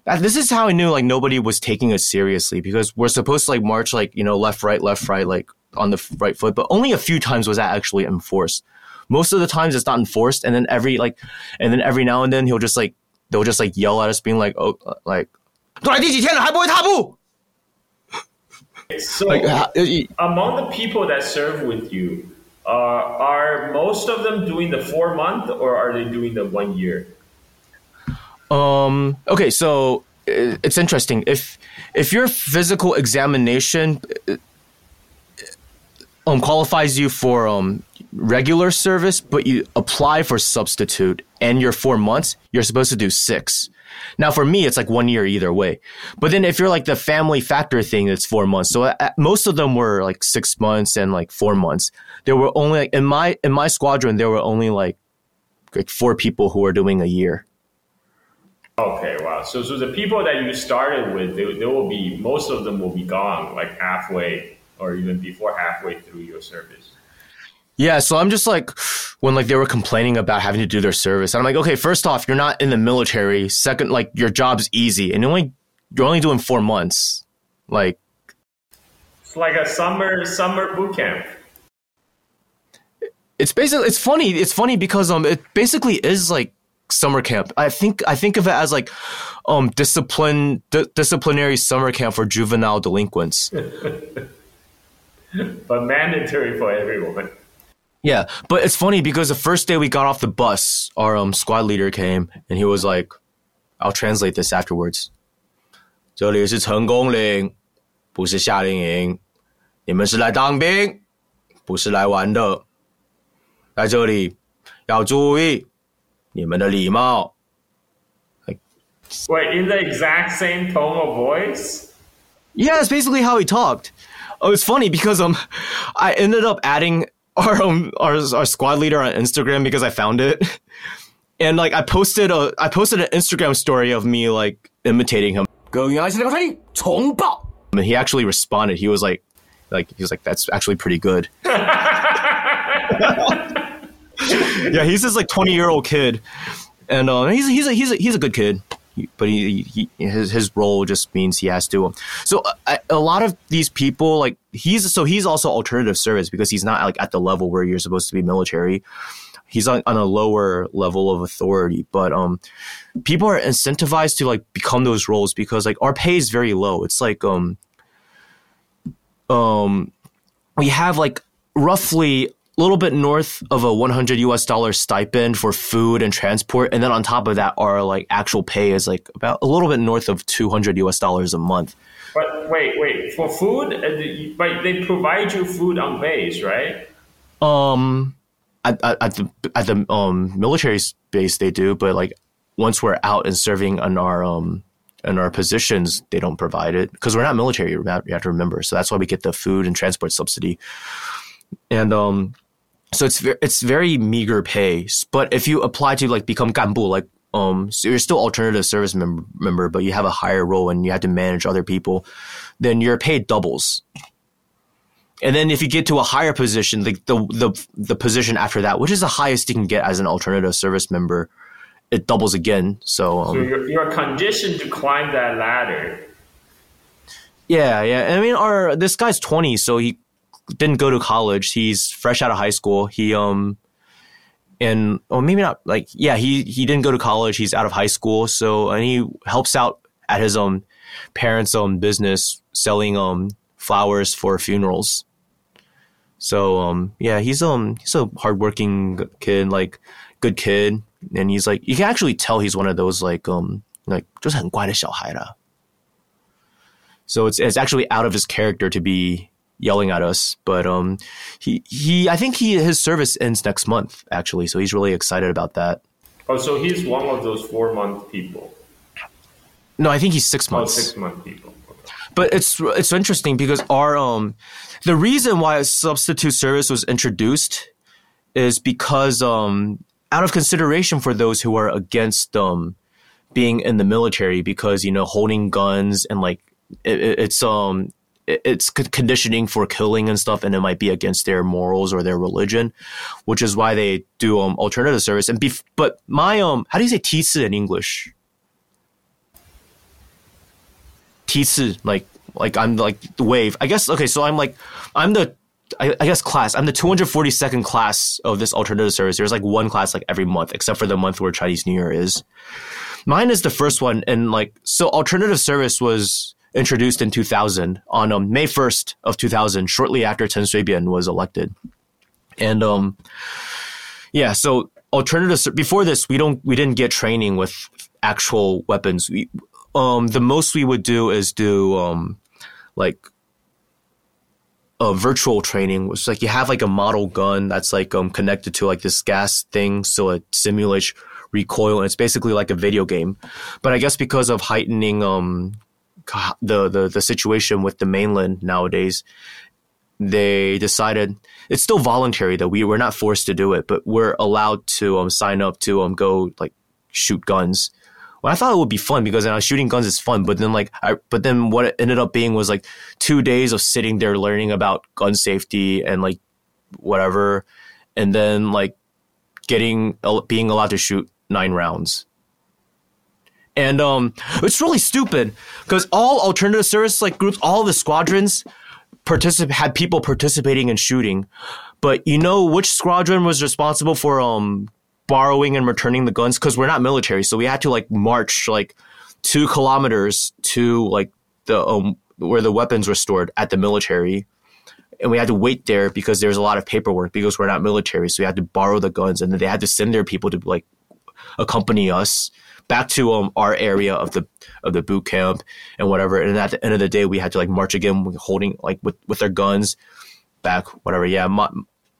uh, this is how I knew like nobody was taking us seriously because we're supposed to like march like you know left right left right like on the right foot, but only a few times was that actually enforced. Most of the times it's not enforced, and then every like, and then every now and then he'll just like they'll just like yell at us, being like, "Oh, uh, like." So, like, uh, among the people that serve with you, uh, are most of them doing the four month or are they doing the one year? Um. Okay, so it's interesting. If if your physical examination uh, um qualifies you for um regular service, but you apply for substitute and you're four months, you're supposed to do six. Now, for me, it's like one year either way. But then if you're like the family factor thing, it's four months. So uh, most of them were like six months and like four months. There were only like in my in my squadron, there were only like like four people who were doing a year. Okay, wow. So, so the people that you started with, they, they will be most of them will be gone like halfway or even before halfway through your service? Yeah, so I'm just like when like they were complaining about having to do their service. I'm like, okay, first off, you're not in the military. Second, like your job's easy, and you're only you're only doing four months. Like it's like a summer summer boot camp. It's basically it's funny. It's funny because um it basically is like summer camp. I think I think of it as like um discipline disciplinary summer camp for juvenile delinquents. [laughs] but mandatory for everyone. Yeah, but it's funny because the first day we got off the bus, our um, squad leader came and he was like, "I'll translate this afterwards." 这里是成功岭，不是夏令营。你们是来当兵，不是来玩的。在这里要注意你们的礼貌。Wait, in the exact same tone of voice? Yeah, it's basically how he talked. Oh, it's funny because um, I ended up adding our um, our our squad leader on Instagram because I found it, and like I posted a I posted an Instagram story of me like imitating him. And he actually responded. He was like, like he was like, "That's actually pretty good." [laughs] yeah, he's this like twenty year old kid, and uh, he's he's a, he's a, he's a good kid but he, he, his his role just means he has to. So a, a, lot of these people like he's so he's also alternative service because he's not like at the level where you're supposed to be military. He's on, on a lower level of authority, but um, people are incentivized to like become those roles because like our pay is very low. It's like um, um, we have like roughly little bit north of a 100 US dollar stipend for food and transport. And then on top of that, our like actual pay is like about a little bit north of 200 US dollars a month. But wait, wait, for food, uh, but they provide you food on base, right? Um, at, at, the at the um military base they do, but like once we're out and serving on our um in our positions, they don't provide it because we're not military. You have to remember, so that's why we get the food and transport subsidy. And um, so it's very, it's very meager pay. But if you apply to like become ganbu, like um, so you're still alternative service member, member, but you have a higher role and you have to manage other people, then your pay doubles. And then if you get to a higher position, the, the the the position after that, which is the highest you can get as an alternative service member, it doubles again. So, um, so you're, you're conditioned to climb that ladder. Yeah, yeah. I mean, our this guy's twenty, so he didn't go to college. He's fresh out of high school. He um and or maybe not like yeah, he he didn't go to college. He's out of high school. So and he helps out at his own parents' own business selling um flowers for funerals. So um yeah, he's um he's a hardworking kid, like good kid, and he's like you can actually tell he's one of those like um like 就是很乖的小孩啦. So it's it's actually out of his character to be yelling at us. But um, he he I think he his service ends next month actually, so he's really excited about that. Oh, so he's one of those four month people. No, I think he's six months. Oh, six month people. But it's it's interesting because our um the reason why a substitute service was introduced is because um out of consideration for those who are against um being in the military because you know holding guns and like it, it's um it's conditioning for killing and stuff, and it might be against their morals or their religion, which is why they do um, alternative service. And bef- but my um, how do you say tisu in English? Tisu, like like I'm like the wave. I guess okay. So I'm like I'm the I, I guess class. I'm the 242nd class of this alternative service. There's like one class like every month, except for the month where Chinese New Year is. Mine is the first one, and like so alternative service was introduced in 2000 on um, May 1st of 2000, shortly after Chen Shui-bian was elected. And um, yeah, so alternative before this, we don't we didn't get training with actual weapons. We um, the most we would do is do um, like a virtual training, which like you have like a model gun that's like um, connected to like this gas thing, so it simulates recoil, and it's basically like a video game. But I guess because of heightening um, the, the, the situation with the mainland nowadays, they decided it's still voluntary that we we're not forced to do it, but we're allowed to um, sign up to um, go like shoot guns. Well, I thought it would be fun because you know, shooting guns is fun, but then like I but then what it ended up being was like two days of sitting there learning about gun safety and like whatever, and then like getting being allowed to shoot nine rounds. And um, it's really stupid because all alternative service like groups, all the squadrons particip- had people participating in shooting, but you know which squadron was responsible for um borrowing and returning the guns because we're not military, so we had to like march like two kilometers to like the um where the weapons were stored at the military and we had to wait there because there's a lot of paperwork because we're not military. So we had to borrow the guns, and then they had to send their people to like accompany us back to um, our area of the of the boot camp and whatever. And at the end of the day, we had to like march again, holding like with with our guns back, whatever. Yeah, my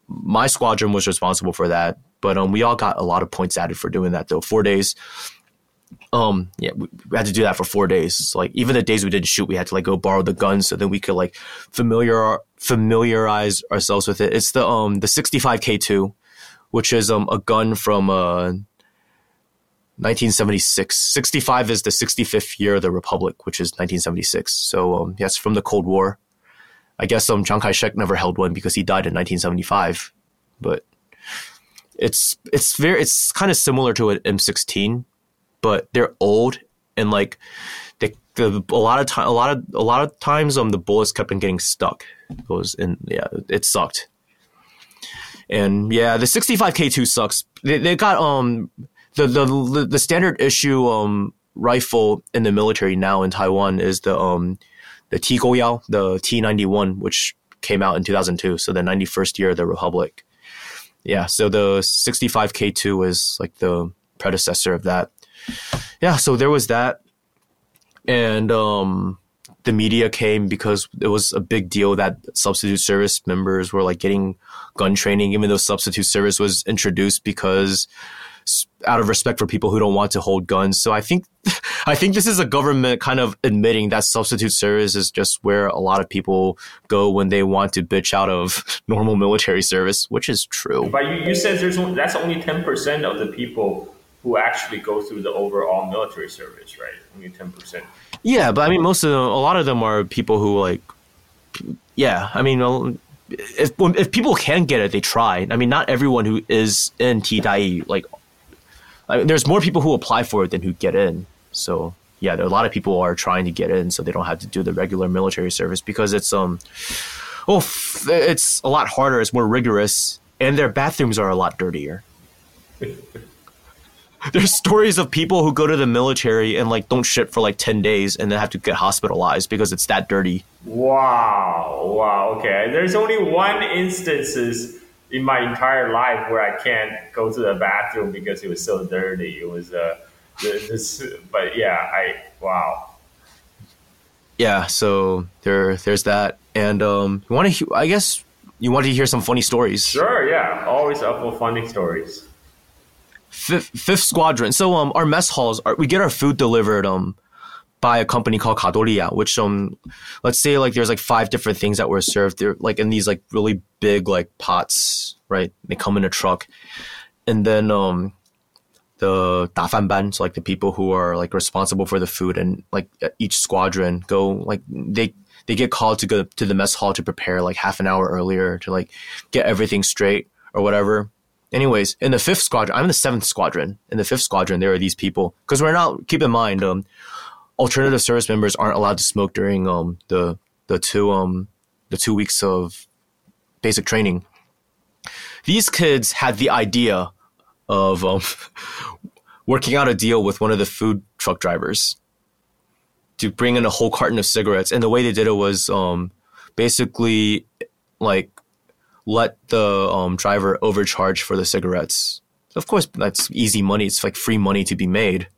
my squadron was responsible for that, but um, we all got a lot of points added for doing that though. Four days. Um, yeah, we, we had to do that for four days. Like even the days we didn't shoot, we had to like go borrow the guns so then we could like familiar familiarize ourselves with it. It's the um the 65K2, which is um a gun from uh 1976. 65 is the 65th year of the Republic, which is 1976. So um yes, from the Cold War. I guess um Chiang Kai-shek never held one because he died in 1975, but it's it's very it's kind of similar to an M16, but they're old and like they, the, a lot of time a lot of a lot of times um the bullets kept on getting stuck it was in yeah, it sucked. And yeah, the 65K2 sucks. They, they got um the, the the standard issue um rifle in the military now in Taiwan is the um the T Goyao, the T91, which came out in 2002, so the 91st year of the Republic. Yeah, so the 65K2 is like the predecessor of that. Yeah, so there was that. And um the media came because it was a big deal that substitute service members were like getting gun training, even though substitute service was introduced because out of respect for people who don't want to hold guns. So I think, [laughs] I think this is a government kind of admitting that substitute service is just where a lot of people go when they want to bitch out of [laughs] normal military service, which is true. But you, you said there's that's only ten percent of the people who actually go through the overall military service, right? Only ten percent. Yeah, but I mean, most of them, a lot of them are people who like, yeah. I mean, if if people can get it, they try. I mean, not everyone who is in T Dai like, I mean, there's more people who apply for it than who get in. So yeah, there, a lot of people are trying to get in, so they don't have to do the regular military service because it's um, oh, it's a lot harder. It's more rigorous, and their bathrooms are a lot dirtier. [laughs] there's stories of people who go to the military and like don't shit for like 10 days and then have to get hospitalized because it's that dirty wow wow okay there's only one instances in my entire life where i can't go to the bathroom because it was so dirty. It was uh this but yeah i wow. Yeah so there there's that. And um you want to i guess you want to hear some funny stories. Sure yeah. Always up for funny stories. Fifth, fifth squadron. So um, our mess halls, are, we get our food delivered um by a company called Kadoria, which um, let's say like there's like five different things that were served. They're like in these like really big like pots, right? They come in a truck, and then um, the dafanban, so like the people who are like responsible for the food and like each squadron go like they they get called to go to the mess hall to prepare like half an hour earlier to like get everything straight or whatever anyways, in the fifth squadron, I'm in the seventh squadron. In the fifth squadron, there are these people because we're not. Keep in mind, um, alternative service members aren't allowed to smoke during um the the two um the two weeks of basic training. These kids had the idea of um, [laughs] working out a deal with one of the food truck drivers to bring in a whole carton of cigarettes, and the way they did it was um, basically like let the um, driver overcharge for the cigarettes. Of course, that's easy money. It's like free money to be made.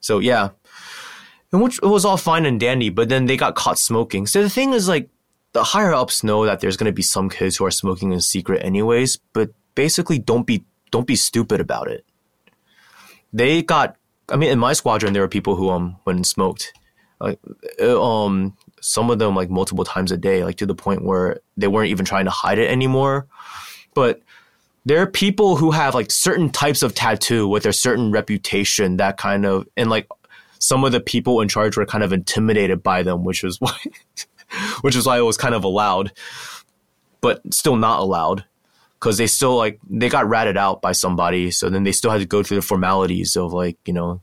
So yeah, and which was all fine and dandy. But then they got caught smoking. So the thing is, like, the higher ups know that there's going to be some kids who are smoking in secret, anyways. But basically, don't be don't be stupid about it. They got. I mean, in my squadron, there were people who um went and smoked. Like, uh, um, some of them like multiple times a day, like to the point where they weren't even trying to hide it anymore. But there are people who have like certain types of tattoo with a certain reputation that kind of and like some of the people in charge were kind of intimidated by them, which was [laughs] why which is why it was kind of allowed, but still not allowed because they still like they got ratted out by somebody, so then they still had to go through the formalities of like you know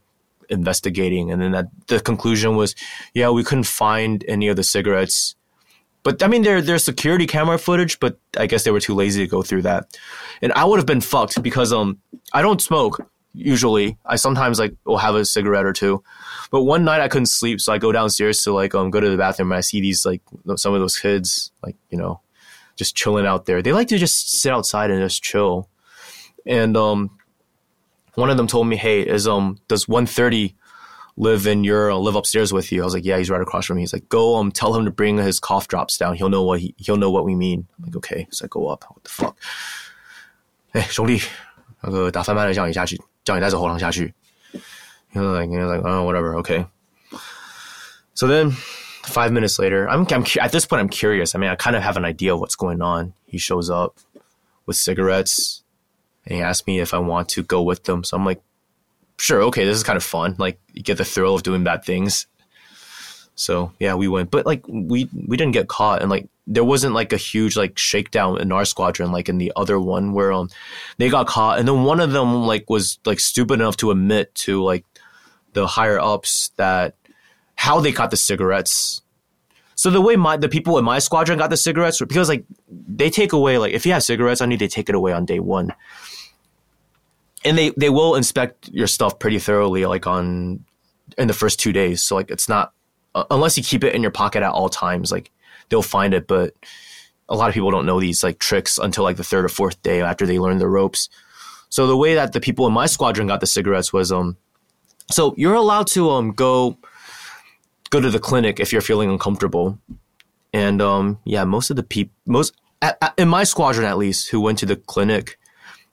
investigating, and then that the conclusion was, yeah, we couldn't find any of the cigarettes. But I mean, there there's security camera footage, but I guess they were too lazy to go through that, and I would have been fucked because um I don't smoke usually. I sometimes like will have a cigarette or two, but one night I couldn't sleep, so I go downstairs to like um go to the bathroom and I see these like some of those kids like you know just chilling out there. They like to just sit outside and just chill. And um, one of them told me, "Hey, is um does 130 live in your uh, live upstairs with you?" I was like, "Yeah, he's right across from me." He's like, "Go um tell him to bring his cough drops down. He'll know what he he'll know what we mean." I'm like, "Okay." So I go up. What the fuck? 哎，兄弟，那个打翻麦的叫你下去， 叫你带着喉咙下去。You know, like, you know, like, oh, whatever, okay. So then five minutes later, I'm, I'm at this point, I'm curious. I mean, I kind of have an idea of what's going on. He shows up with cigarettes and he asks me if I want to go with them. So I'm like, sure, okay, this is kind of fun. Like, you get the thrill of doing bad things. So yeah, we went, but like we we didn't get caught, and like there wasn't like a huge like shakedown in our squadron like in the other one where um they got caught, and then one of them like was like stupid enough to admit to like the higher ups that how they got the cigarettes. So the way my the people in my squadron got the cigarettes because like they take away like if you have cigarettes i need they take it away on day one, and they they will inspect your stuff pretty thoroughly like on in the first two days. So like it's not unless you keep it in your pocket at all times like they'll find it, but a lot of people don't know these like tricks until like the third or fourth day after they learn the ropes. So the way that the people in my squadron got the cigarettes was um so you're allowed to um go go to the clinic if you're feeling uncomfortable. And um, yeah, most of the people, most at, at, in my squadron at least, who went to the clinic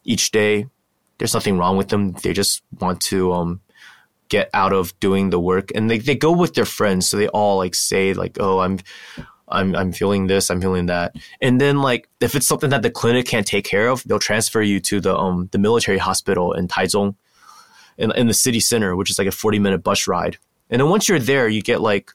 each day, there's nothing wrong with them. They just want to um, get out of doing the work, and they they go with their friends, so they all like say like, "Oh, I'm." I'm I'm feeling this, I'm feeling that. And then like if it's something that the clinic can't take care of, they'll transfer you to the um the military hospital in Taichung in in the city center, which is like a 40 minute bus ride. And then once you're there, you get like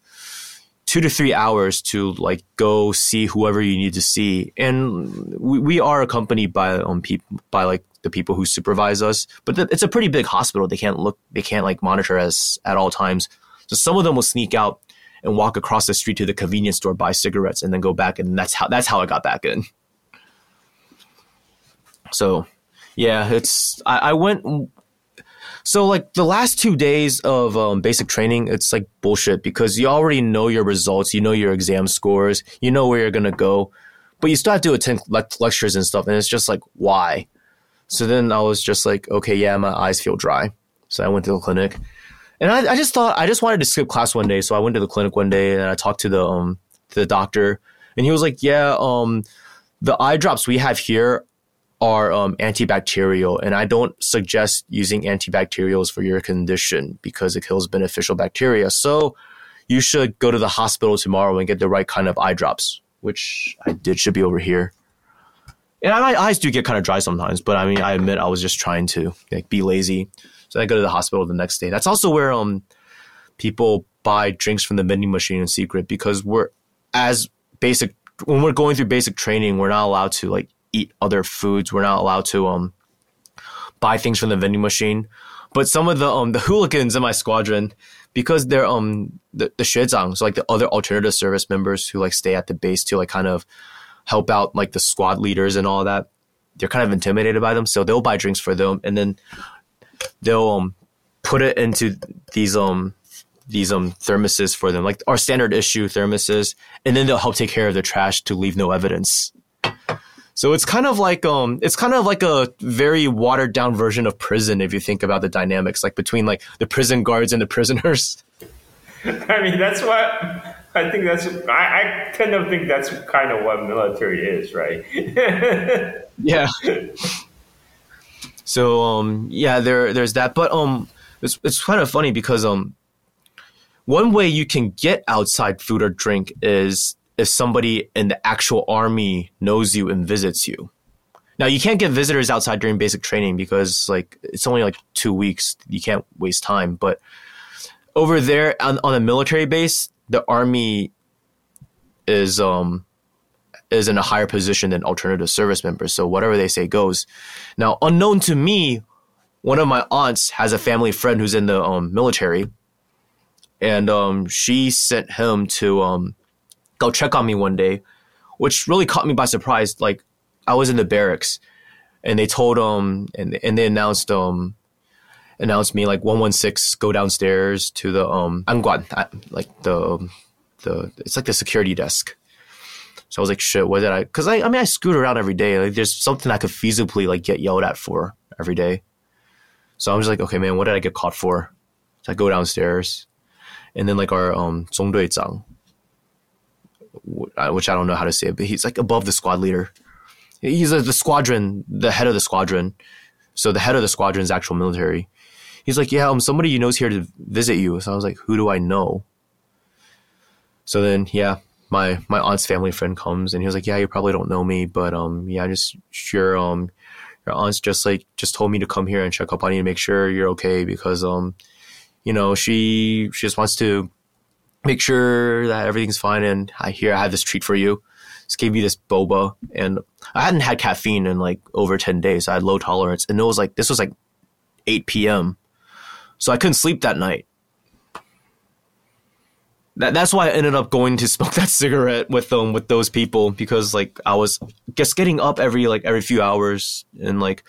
two to three hours to like go see whoever you need to see. And we, we are accompanied by um people by like the people who supervise us. But th- it's a pretty big hospital. They can't look. They can't like monitor us at all times. So some of them will sneak out and walk across the street to the convenience store, buy cigarettes, and then go back. And that's how that's how I got back in. So, yeah, it's I, I went so like the last two days of um, basic training, it's like bullshit because you already know your results, you know your exam scores, you know where you're gonna go, but you still have to attend le- lectures and stuff, and it's just like why? So then I was just like, okay, yeah, my eyes feel dry, so I went to the clinic, and I, I just thought I just wanted to skip class one day, so I went to the clinic one day and I talked to the um the doctor, and he was like, yeah, um, the eye drops we have here are um, antibacterial, and I don't suggest using antibacterials for your condition because it kills beneficial bacteria. So you should go to the hospital tomorrow and get the right kind of eye drops, which I did should be over here. And my eyes do get kind of dry sometimes, but I mean, I admit I was just trying to like be lazy. So I go to the hospital the next day. That's also where um people buy drinks from the vending machine in secret because we're as basic when we're going through basic training, we're not allowed to like eat other foods. We're not allowed to um buy things from the vending machine. But some of the um the hooligans in my squadron, because they're um the, the Xuezhang, so like the other alternative service members who like stay at the base to like kind of help out like the squad leaders and all that, they're kind of intimidated by them. So they'll buy drinks for them and then they'll um put it into these um these um thermoses for them, like our standard issue thermoses, and then they'll help take care of the trash to leave no evidence. So it's kind of like um it's kind of like a very watered down version of prison if you think about the dynamics like between like the prison guards and the prisoners. [laughs] I mean that's what I think that's I, I kind of think that's kind of what military is, right? [laughs] yeah. [laughs] So um yeah, there there's that but um it's it's kind of funny because um one way you can get outside food or drink is if somebody in the actual army knows you and visits you. Now you can't get visitors outside during basic training because like it's only like two weeks. You can't waste time. But over there on, on a military base, the army is um is in a higher position than alternative service members. So whatever they say goes. Now, unknown to me, one of my aunts has a family friend who's in the um, military, and um, she sent him to um, go check on me one day, which really caught me by surprise. Like I was in the barracks, and they told him, and and they announced um announced me like one one six go downstairs to the um anguan like the the it's like the security desk. So I was like, shit, what did I? Because I, I mean, I scoot around every day. Like, there's something I could feasibly like get yelled at for every day. So I'm just like, okay, man, what did I get caught for? So I go downstairs, and then like our um zhang, which I don't know how to say it, but he's like above the squad leader. He's a, the squadron, the head of the squadron. So the head of the squadron is actual military. He's like, yeah, um, somebody you know's here to visit you. So I was like, who do I know? So then, yeah, my my aunt's family friend comes and he was like, yeah, you probably don't know me, but um, yeah, just sure um, your aunt's just like just told me to come here and check up on you to make sure you're okay because um, you know, she she just wants to make sure that everything's fine. And I hear I have this treat for you. Just gave me this boba, and I hadn't had caffeine in like over ten days. I had low tolerance, and it was like this was like eight p.m. So I couldn't sleep that night. That, that's why I ended up going to smoke [laughs] that cigarette with them with those people because like I was just getting up every like every few hours and like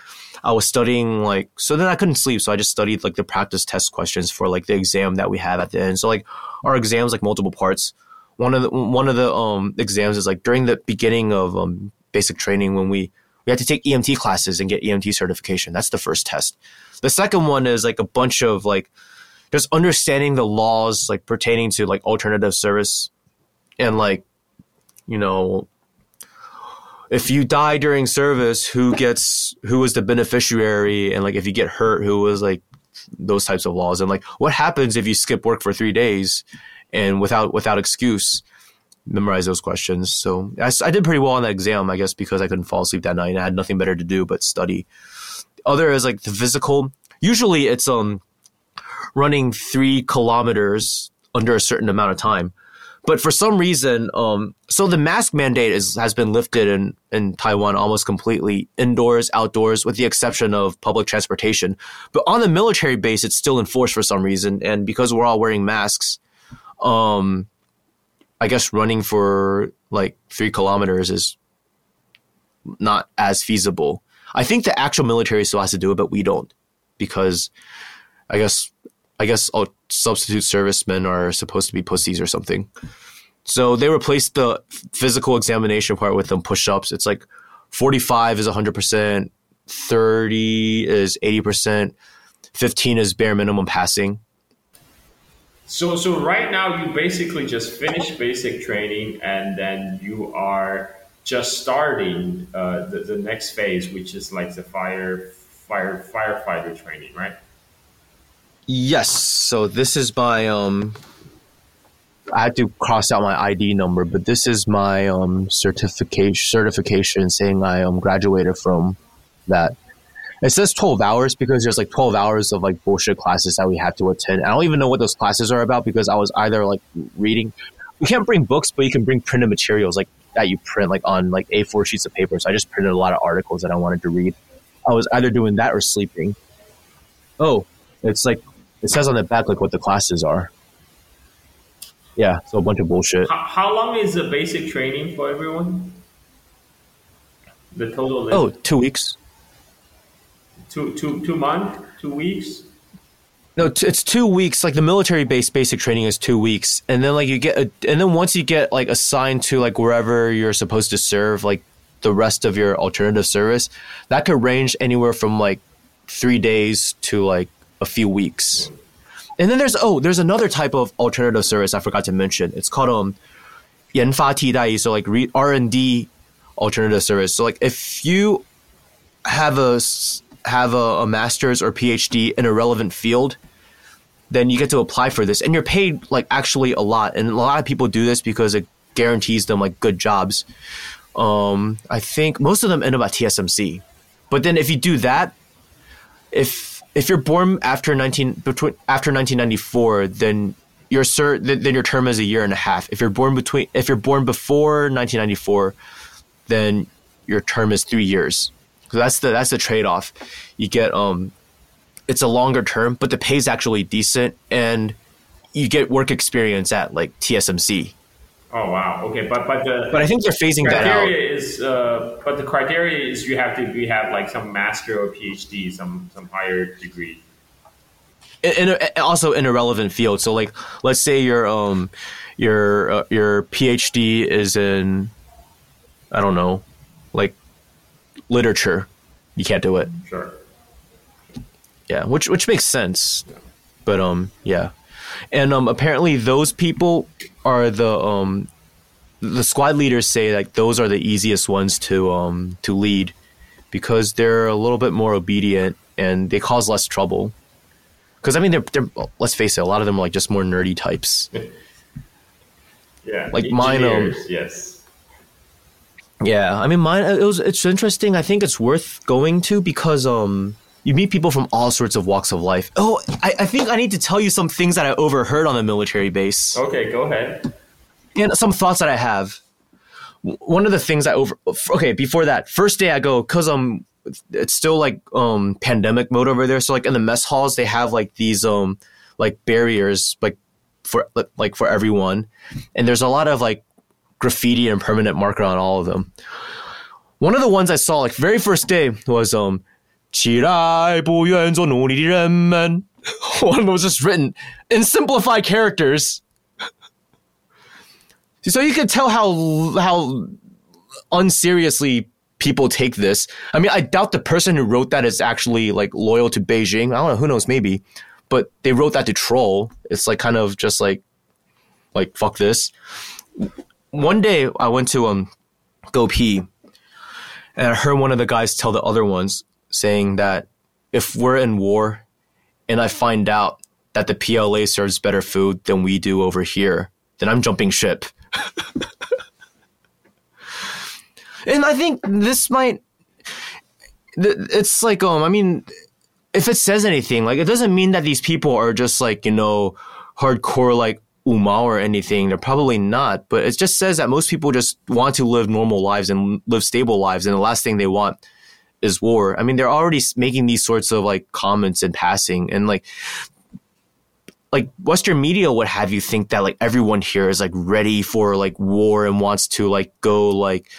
I was studying like so then I couldn't sleep so I just studied like the practice test questions for like the exam that we have at the end. So like our exams like multiple parts. One of the one of the um exams is like during the beginning of um basic training when we we had to take EMT classes and get EMT certification. That's the first test. The second one is like a bunch of like just understanding the laws like pertaining to like alternative service and like you know if you die during service who gets who is the beneficiary? And like if you get hurt who was like those types of laws? And like what happens if you skip work for three days and without without excuse? Memorize those questions. So I, I did pretty well on that exam i guess because i couldn't fall asleep that night and i had nothing better to do but study. Other is like the physical. Usually it's um running three kilometers under a certain amount of time. But for some reason, um, so the mask mandate is, has been lifted in, in Taiwan almost completely indoors, outdoors, with the exception of public transportation. But on the military base, it's still enforced for some reason. And because we're all wearing masks, um, I guess running for like three kilometers is not as feasible. I think the actual military still has to do it, but we don't because I guess I guess oh, substitute servicemen are supposed to be pussies or something. So they replaced the physical examination part with them push ups. It's like 45 is 100%, 30 is 80%, 15 is bare minimum passing. So, so right now you basically just finished basic training and then you are just starting uh, the, the next phase, which is like the fire, fire, firefighter training, right? Yes. So this is my um. I had to cross out my ID number, but this is my um certification certification saying I um graduated from that. It says twelve hours because there's like twelve hours of like bullshit classes that we had to attend. I don't even know what those classes are about because I was either like reading. You can't bring books, but you can bring printed materials like that you print like on like A4 sheets of paper. So I just printed a lot of articles that I wanted to read. I was either doing that or sleeping. Oh, it's like it says on the back like what the classes are. Yeah, so a bunch of bullshit. How, how long is the basic training for everyone? The total. Length? Oh, two weeks. Two two two months, two weeks. No, it's two weeks. Like the military-based basic training is two weeks, and then like you get, a, and then once you get like assigned to like wherever you're supposed to serve, like the rest of your alternative service, that could range anywhere from like three days to like a few weeks. And then there's oh, there's another type of alternative service I forgot to mention. It's called um 研发替代役, so like R and D alternative service. So like if you have a have a, a master's or PhD in a relevant field, then you get to apply for this, and you're paid like actually a lot. And a lot of people do this because it guarantees them like good jobs. Um, I think most of them end up at TSMC. But then if you do that, if if you're born after 19 between after 1994, then your sir then your term is a year and a half. If you're born between if you're born before 1994, then your term is three years. So that's the that's the trade off. You get um, it's a longer term, but the pay is actually decent, and you get work experience at like TSMC. Oh wow. Okay, but but the but I think they're phasing that out. Criteria is, uh, but the criteria is you have to be have like some master or PhD, some some higher degree. In, in a, also in a relevant field. So like, let's say your um your uh, your PhD is in I don't know, like literature. You can't do it. Sure. Yeah, which which makes sense. But um yeah. And um apparently those people are the um the squad leaders say like those are the easiest ones to um to lead because they're a little bit more obedient and they cause less trouble. Because I mean, they're, they're let's face it, a lot of them are like just more nerdy types. [laughs] yeah, like mine. Um, yes. Yeah, I mean, mine. It was. It's interesting. I think it's worth going to because um, you meet people from all sorts of walks of life. Oh, I, I think I need to tell you some things that I overheard on the military base. Okay, go ahead. And some thoughts that I have. One of the things I over. Okay, before that, first day I go because um, it's still like um pandemic mode over there. So like in the mess halls, they have like these um like barriers like for like for everyone, and there's a lot of like graffiti and permanent marker on all of them. One of the ones I saw like very first day was um 起来，不愿做奴隶的人们. One was [laughs] just written in simplified characters. so you can tell how how unseriously people take this. I mean, I doubt the person who wrote that is actually like loyal to Beijing. I don't know, who knows, maybe. But they wrote that to troll. It's like kind of just like like fuck this one day I went to um go pee, and I heard one of the guys tell the other ones saying that if we're in war, and I find out that the PLA serves better food than we do over here, then I'm jumping ship. [laughs] and I think this might. It's like um, I mean, if it says anything, like it doesn't mean that these people are just like you know hardcore like Umar or anything. They're probably not, but it just says that most people just want to live normal lives and live stable lives, and the last thing they want is war. I mean, they're already making these sorts of like comments in passing, and like like Western media would have you think that like everyone here is like ready for like war and wants to like go like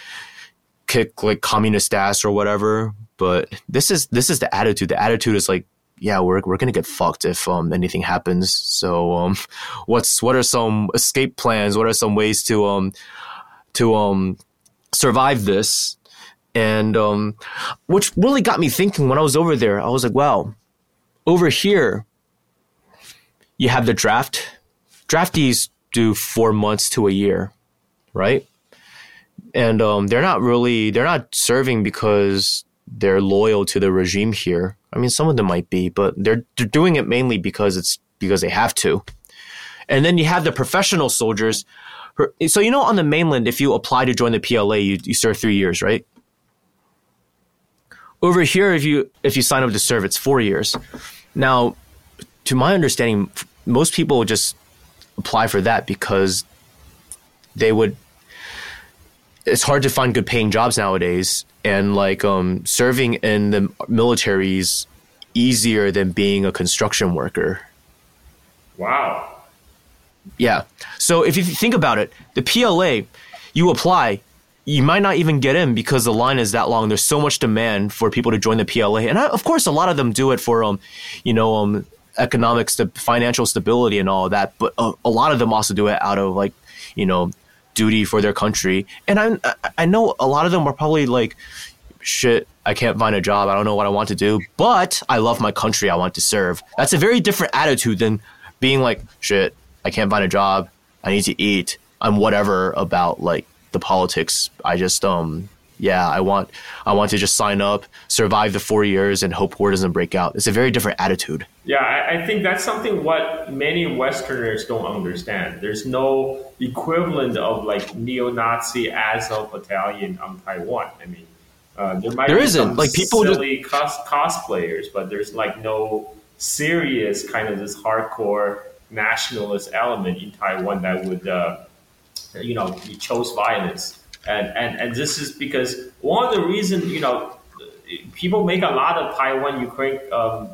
kick like communist ass or whatever. But this is this is the attitude. The attitude is like yeah, we're we're gonna get fucked if um, anything happens. So um, [laughs] what's what are some escape plans? What are some ways to um to um survive this? And um, which really got me thinking when I was over there, I was like, wow, over here you have the draft. Draftees do four months to a year, right? And um, they're not really they're not serving because they're loyal to the regime here. I mean, some of them might be, but they're they're doing it mainly because it's because they have to. And then you have the professional soldiers. So you know, on the mainland, if you apply to join the PLA, you, you serve three years, right? Over here, if you if you sign up to serve, it's four years. Now, to my understanding, most people just apply for that because they would it's hard to find good paying jobs nowadays. And like um, serving in the military is easier than being a construction worker. Wow. Yeah. So if you think about it the pla you apply you might not even get in because the line is that long there's so much demand for people to join the pla and I, of course a lot of them do it for um you know um economic st- financial stability and all that but a, a lot of them also do it out of like you know duty for their country. And I I know a lot of them are probably like, shit, I can't find a job. I don't know what I want to do, but I love my country. I want to serve. That's a very different attitude than being like, shit, I can't find a job. I need to eat. I'm whatever about like the politics. I just um yeah, I want I want to just sign up, survive the four years, and hope war doesn't break out. It's a very different attitude. Yeah, I, I think that's something what many Westerners don't understand. There's no equivalent of like neo-Nazi Azov battalion on Taiwan. I mean, uh, there might there be isn't like people silly cos- cosplayers, but there's like no serious kind of this hardcore nationalist element in Taiwan that would, uh, you know, we chose violence. And, and and this is because one of the reasons, you know, people make a lot of Taiwan Ukraine um,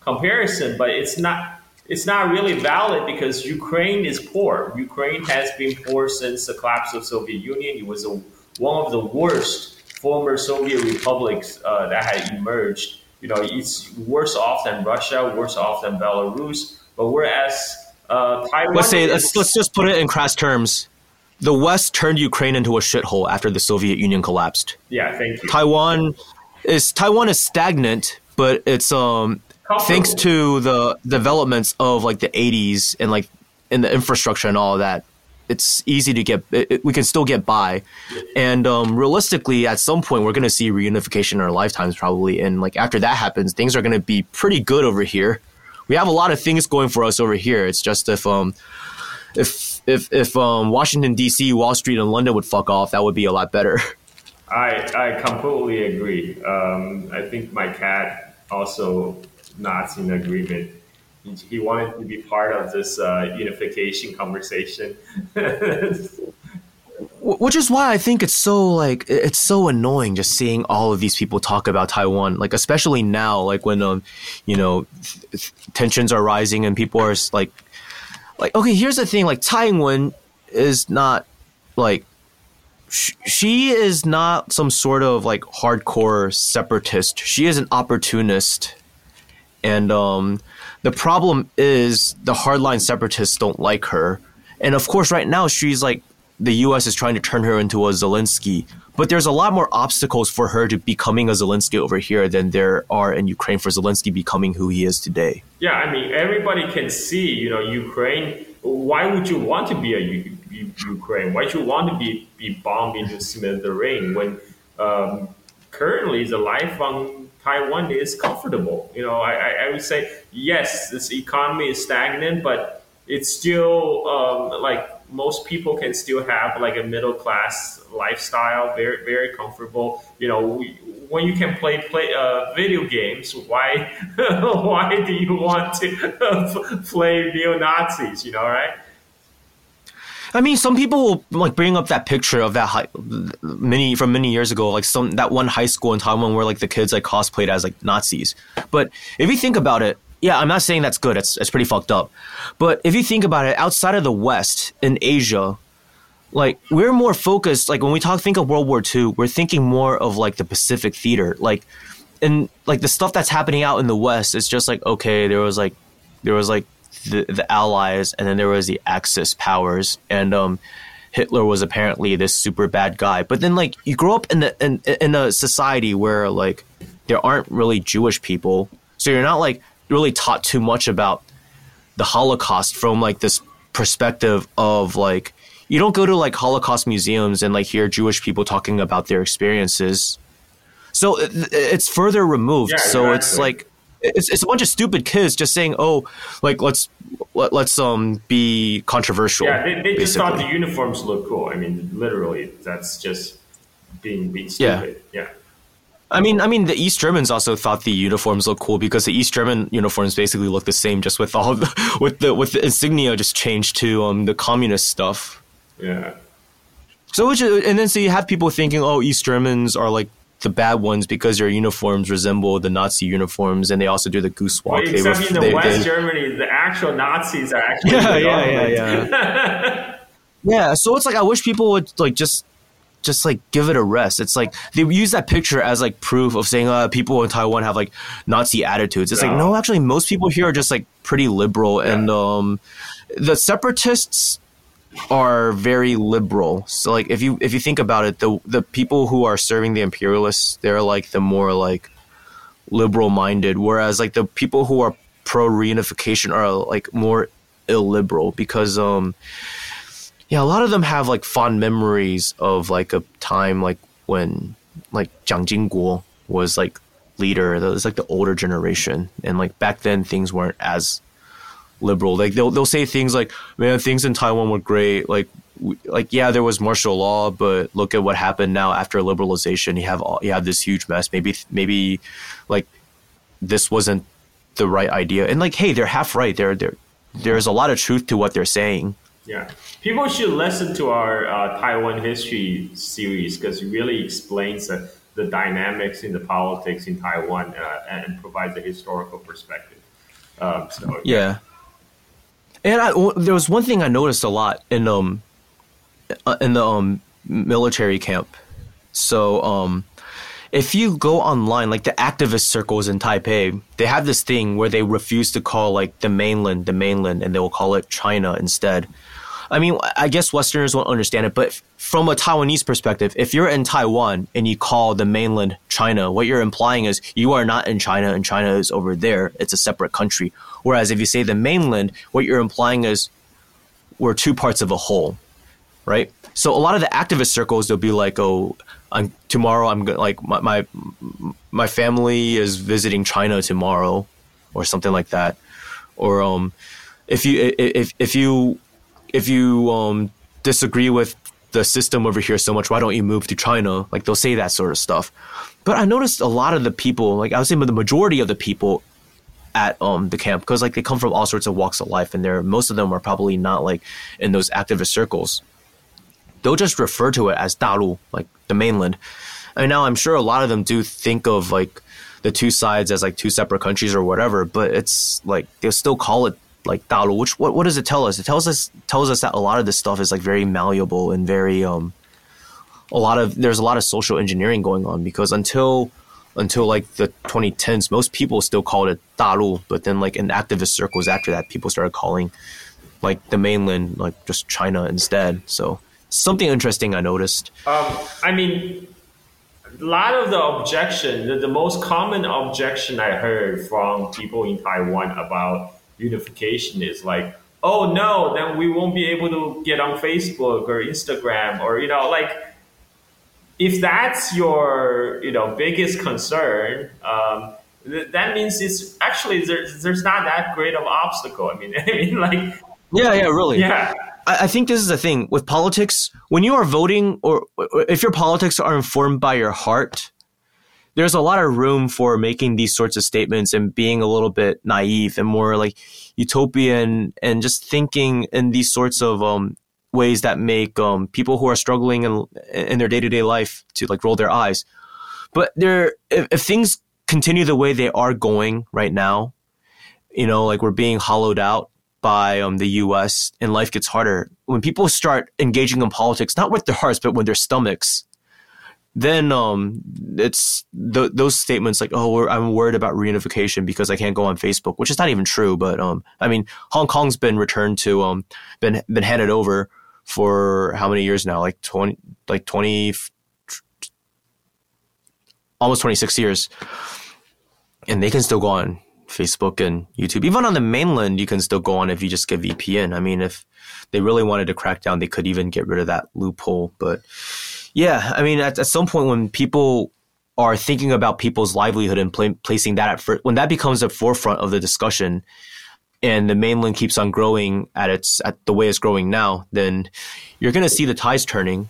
comparison, but it's not it's not really valid because Ukraine is poor. Ukraine has been poor since the collapse of Soviet Union. It was a, one of the worst former Soviet republics uh, that had emerged. You know, it's worse off than Russia, worse off than Belarus. But whereas uh, Taiwan, let's say let's let's just put it in crass terms. The West turned Ukraine into a shithole after the Soviet Union collapsed. yeah, thank you. Taiwan is Taiwan is stagnant, but it's um thanks to the developments of like the 80s and like in the infrastructure and all of that it's easy to get it, it- we can still get by. And um, realistically at some point we're going to see reunification in our lifetimes probably. And like after that happens things are going to be pretty good over here. We have a lot of things going for us over here. It's just if um if if if um washington dc wall street and london would fuck off that would be a lot better [laughs] I, I completely agree. Um, I think my cat also nods in agreement. He, he wanted to be part of this uh, unification conversation. [laughs] Which is why I think it's so like it's so annoying just seeing all of these people talk about Taiwan, like especially now, like when um, you know, th- tensions are rising and people are like, like okay, here's the thing, like Tsai Ing-wen is not like sh- she is not some sort of like hardcore separatist. She is an opportunist, and um, the problem is the hardline separatists don't like her. And of course, right now she's like the U.S. is trying to turn her into a Zelensky, but there's a lot more obstacles for her to becoming a Zelensky over here than there are in Ukraine for Zelensky becoming who he is today. yeah, I mean, everybody can see, you know, Ukraine. Why would you want to be a U- U- Ukraine? Why would you want to be, be bombed into smithereen when um, currently the life on Taiwan is comfortable? You know, I, I, I would say, yes, this economy is stagnant, but it's still um, like most people can still have like a middle class lifestyle, very very comfortable. You know, we, when you can play play uh, video games, why [laughs] why do you want to [laughs] play neo Nazis? You know, right? I mean, some people will like bring up that picture of that high, many from many years ago, like some that one high school in Taiwan where like the kids like cosplayed as like Nazis. But if you think about it, yeah, I'm not saying that's good. It's it's pretty fucked up. But if you think about it, outside of the West in Asia, like we're more focused. Like when we talk, think of World War II, we're thinking more of like the Pacific theater, like and like the stuff that's happening out in the West. It's just like okay, there was like there was like the the Allies, and then there was the Axis powers, and um, Hitler was apparently this super bad guy. But then like you grow up in the in in a society where like there aren't really Jewish people, so you're not like really taught too much about the Holocaust from like this perspective of like you don't go to like Holocaust museums and like hear Jewish people talking about their experiences. So it, it's further removed. Yeah, so it's like it's, it's a bunch of stupid kids just saying, "Oh, like let's let, let's um be controversial." Yeah, they, they just thought the uniforms look cool. I mean, literally, that's just being being Yeah. stupid. Yeah. I mean, I mean, the East Germans also thought the uniforms looked cool because the East German uniforms basically look the same, just with all the [laughs] with the with the insignia just changed to um the communist stuff. Yeah. So which and then so you have people thinking, oh, East Germans are like the bad ones because their uniforms resemble the Nazi uniforms, and they also do the goose walk. They except ref- in the they- West they- Germany, the actual Nazis are actually Yeah, the yeah, yeah, government. [laughs] Yeah, so it's like I wish people would like just just like give it a rest. It's like they use that picture as like proof of saying uh people in Taiwan have like Nazi attitudes. It's like No. no, actually most people here are just like pretty liberal and um the separatists are very liberal. So like if you if you think about it, the the people who are serving the imperialists, they're like the more like liberal minded, whereas like the people who are pro reunification are like more illiberal because um yeah, a lot of them have like fond memories of like a time like when like Jiang Jingguo was like leader. That was like the older generation, and like back then things weren't as liberal. Like they'll they'll say things like, "Man, things in Taiwan were great." Like like yeah, there was martial law, but look at what happened now after liberalization. You have all, you have this huge mess. Maybe maybe like this wasn't the right idea. And like, hey, they're half right. There there there's a lot of truth to what they're saying. Yeah, people should listen to our uh, Taiwan history series because it really explains the, the dynamics in the politics in Taiwan uh, and provides a historical perspective. Um, so yeah. And I, there was one thing I noticed a lot in um uh, in the um military camp. So um if you go online, like the activist circles in Taipei, they have this thing where they refuse to call like the mainland the mainland and they will call it China instead. I mean, I guess Westerners won't understand it, but from a Taiwanese perspective, if you're in Taiwan and you call the mainland China, what you're implying is you are not in China and China is over there. It's a separate country. Whereas if you say the mainland, what you're implying is we're two parts of a whole, right? So a lot of the activist circles, they'll be like, oh, I'm, tomorrow I'm like my, my my family is visiting China tomorrow, or something like that, or um, if you if if you if you um disagree with the system over here so much, why don't you move to China? Like they'll say that sort of stuff. But I noticed a lot of the people, like I was saying, the majority of the people at um the camp, because like they come from all sorts of walks of life, and they're most of them are probably not like in those activist circles. They'll just refer to it as Dalu, like the mainland. Mean, now I'm sure a lot of them do think of like the two sides as like two separate countries or whatever, but it's like they'll still call it like Dalu. Which what what does it tell us? It tells us tells us that a lot of this stuff is like very malleable and very um a lot of there's a lot of social engineering going on because until until like the 2010s, most people still called it Dalu, but then like in activist circles after that, people started calling like the mainland like just China instead. So something interesting I noticed. Um, I mean, a lot of the objection, the, the most common objection I heard from people in Taiwan about unification is like, oh no, then we won't be able to get on Facebook or Instagram or, you know, like, if that's your, you know, biggest concern, um, th- that means it's actually there's, there's not that great of obstacle. I mean, [laughs] I mean, like, yeah, yeah, really, yeah. I think this is the thing with politics. When you are voting, or if your politics are informed by your heart, there's a lot of room for making these sorts of statements and being a little bit naive and more like utopian and just thinking in these sorts of um, ways that make um, people who are struggling in, in their day to day life to like roll their eyes. But there, if, if things continue the way they are going right now, you know, like we're being hollowed out by um, the U.S. and life gets harder. When people start engaging in politics, not with their hearts, but with their stomachs, then um, it's th- those statements like, "Oh, I'm worried about reunification because I can't go on Facebook," which is not even true. But um, I mean, Hong Kong's been returned to um, been been handed over for how many years now? Like twenty, like twenty, almost twenty six years, and they can still go on Facebook and YouTube. Even on the mainland, you can still go on if you just get VPN. I mean, if they really wanted to crack down, they could even get rid of that loophole. But yeah, I mean, at, at some point when people are thinking about people's livelihood and pl- placing that at first, when that becomes the forefront of the discussion, and the mainland keeps on growing at its at the way it's growing now, then you're going to see the tides turning.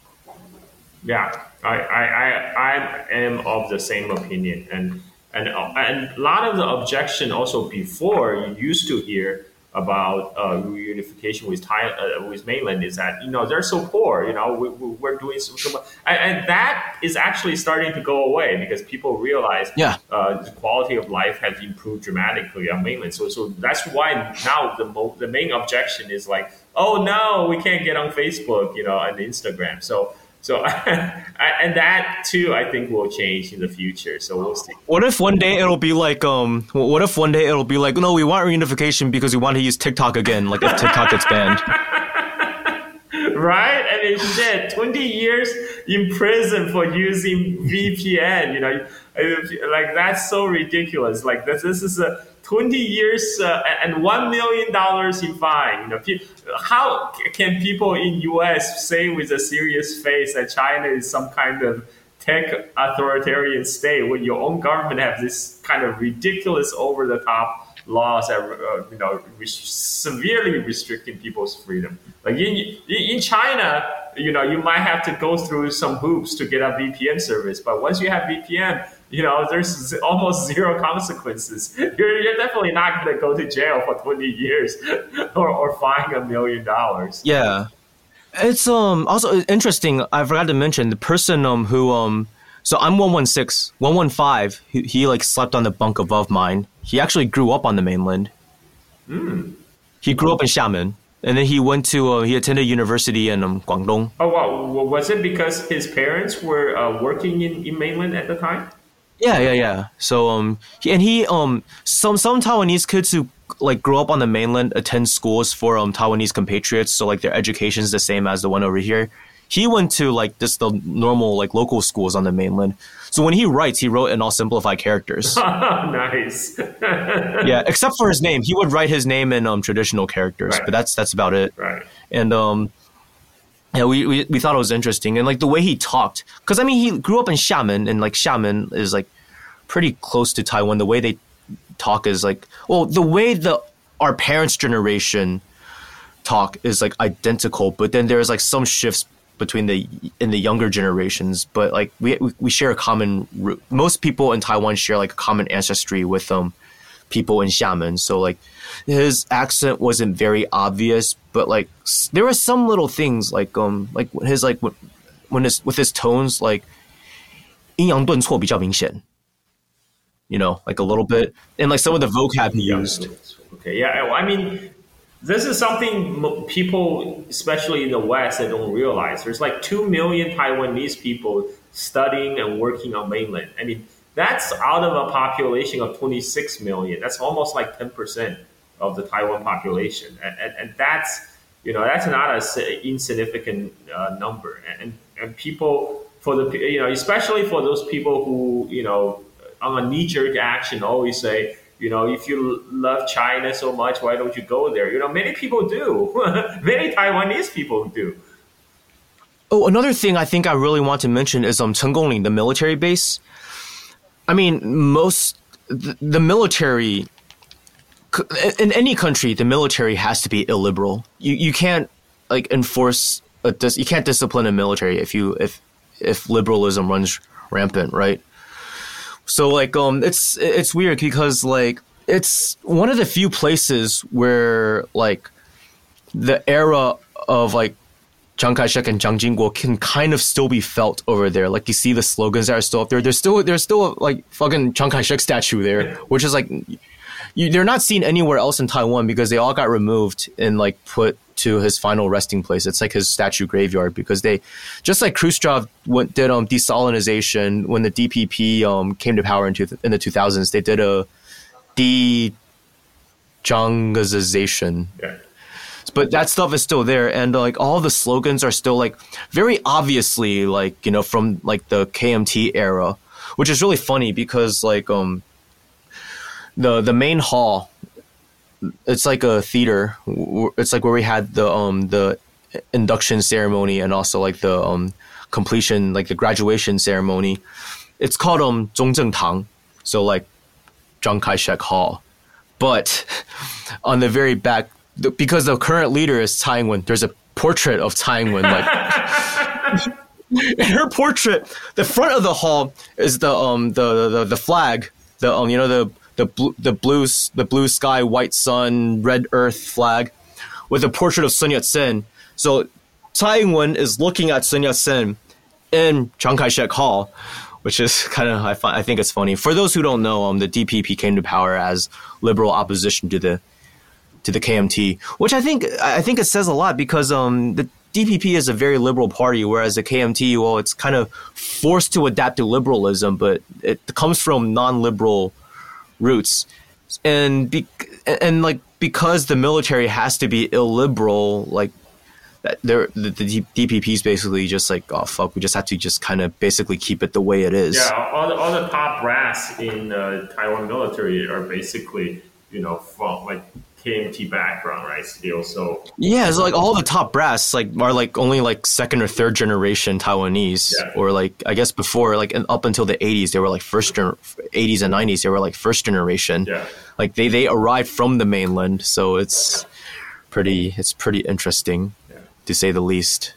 Yeah, I, I, I, I am of the same opinion, and and and a lot of the objection also before you used to hear about uh, reunification with Thai, uh, with mainland is that you know they're so poor you know we, we, are doing so, so much. And, and, that is actually starting to go away because people realize yeah. uh, the quality of life has improved dramatically on mainland. So so that's why now the mo- the main objection is like oh no we can't get on Facebook you know and Instagram. So so, [laughs] and that too, I think will change in the future. So we'll see. What if one day it'll be like, um, what if one day it'll be like, no, we want reunification because we want to use TikTok again, like if TikTok gets [laughs] banned. right? And it's shit, 20 years in prison for using VPN, you know, like that's so ridiculous. Like this, this is a 20 years uh, and $1 million in fine. You know, how can people in US say with a serious face that China is some kind of tech authoritarian state when your own government has this kind of ridiculous over the top laws that uh, you know severely restricting people's freedom. Like in in China, you know, you might have to go through some hoops to get a VPN service, but once you have VPN, you know, there's almost zero consequences. You're, you're definitely not going to go to jail for 20 years [laughs] or, or fine a million dollars. Yeah. It's um also interesting. I forgot to mention the person um who um so I'm 116, 115. He, he like slept on the bunk above mine. He actually grew up on the mainland. Mm. He grew up in Xiamen, and then he went to uh, he attended university in um, Guangdong. Oh wow! Was it because his parents were uh, working in, in mainland at the time? Yeah, yeah, yeah. So um, he, and he um some some Taiwanese kids who like grow up on the mainland attend schools for um Taiwanese compatriots. So like their education is the same as the one over here he went to like just the normal like local schools on the mainland. So when he writes, he wrote in all simplified characters. [laughs] nice. [laughs] yeah, except for his name, he would write his name in um, traditional characters, right. but that's that's about it. Right. And um, yeah, we, we we thought it was interesting, and like the way he talked, because I mean, he grew up in Xiamen, and like Xiamen is like pretty close to Taiwan. The way they talk is like, well, the way the our parents' generation talk is like identical, but then there's like some shifts between the in the younger generations, but like we we share a common root. Most people in Taiwan share like a common ancestry with um people in Xiamen. So like his accent wasn't very obvious, but like there were some little things like um like his like when his with his tones like 抑扬顿挫比较明显 you know, like a little bit, and like some of the vocab he used. Okay, yeah, I mean, this is something people, especially in the West, they don't realize. There's like two million Taiwanese people studying and working on mainland. I mean, that's out of a population of 26 million. That's almost like 10% of the Taiwan population. And, and, and that's, you know, that's not an insignificant uh, number. And, and people, for the, you know, especially for those people who, you know, on a knee jerk action always say, you know, if you love China so much, why don't you go there? You know, many people do. [laughs] many Taiwanese people do. Oh, another thing I think I really want to mention is um the military base. I mean, most the, the military in any country, the military has to be illiberal. You you can't like enforce a dis- you can't discipline a military if you if if liberalism runs rampant, right? So like um it's it's weird because like it's one of the few places where like the era of like Chiang Kai-shek and Jiang Jingguo can kind of still be felt over there. Like you see the slogans that are still up there. There's still there's still like fucking Chiang Kai-shek statue there, which is like you, they're not seen anywhere else in Taiwan because they all got removed and like put to his final resting place. It's like his statue graveyard because they, just like Khrushchev went, did um destalinization when the DPP um came to power in, two, in the 2000s. They did a de Yeah. But that stuff is still there, and like all the slogans are still like very obviously like you know from like the KMT era, which is really funny because like um the the main hall it's like a theater. It's like where we had the um the induction ceremony and also like the um completion like the graduation ceremony. It's called um Zhongzheng Tang, so like Chiang Kai-shek Hall. But [laughs] on the very back, because the current leader is Tsai Ing-wen, there's a portrait of Tsai Ing-wen. Like, in her portrait, the front of the hall is the um the the, the flag, the um you know the the blue, the blue, the blue sky, white sun, red earth flag, with a portrait of Sun Yat Sen. So Tsai Ing-wen is looking at Sun Yat Sen in Chiang Kai-shek Hall, which is [laughs] kind of I, find, I think it's funny. For those who don't know, um, the DPP came to power as liberal opposition to the to the KMT, which I think I think it says a lot because um the DPP is a very liberal party, whereas the KMT, well, it's kind of forced to adapt to liberalism, but it comes from non-liberal roots, and be, and like because the military has to be illiberal, like the, the DPP is basically just like oh fuck, we just have to just kind of basically keep it the way it is. Yeah, all the, all the top brass in uh, Taiwan military are basically you know from like KMT background, right? Still, so yeah, it's like all the top brass like are like only like second or third generation Taiwanese, Yeah. or like I guess before like and up until the '80s they were like first gener- '80s and '90s they were like first generation. yeah. Like they they arrived from the mainland, so it's pretty it's pretty interesting Yeah. to say the least.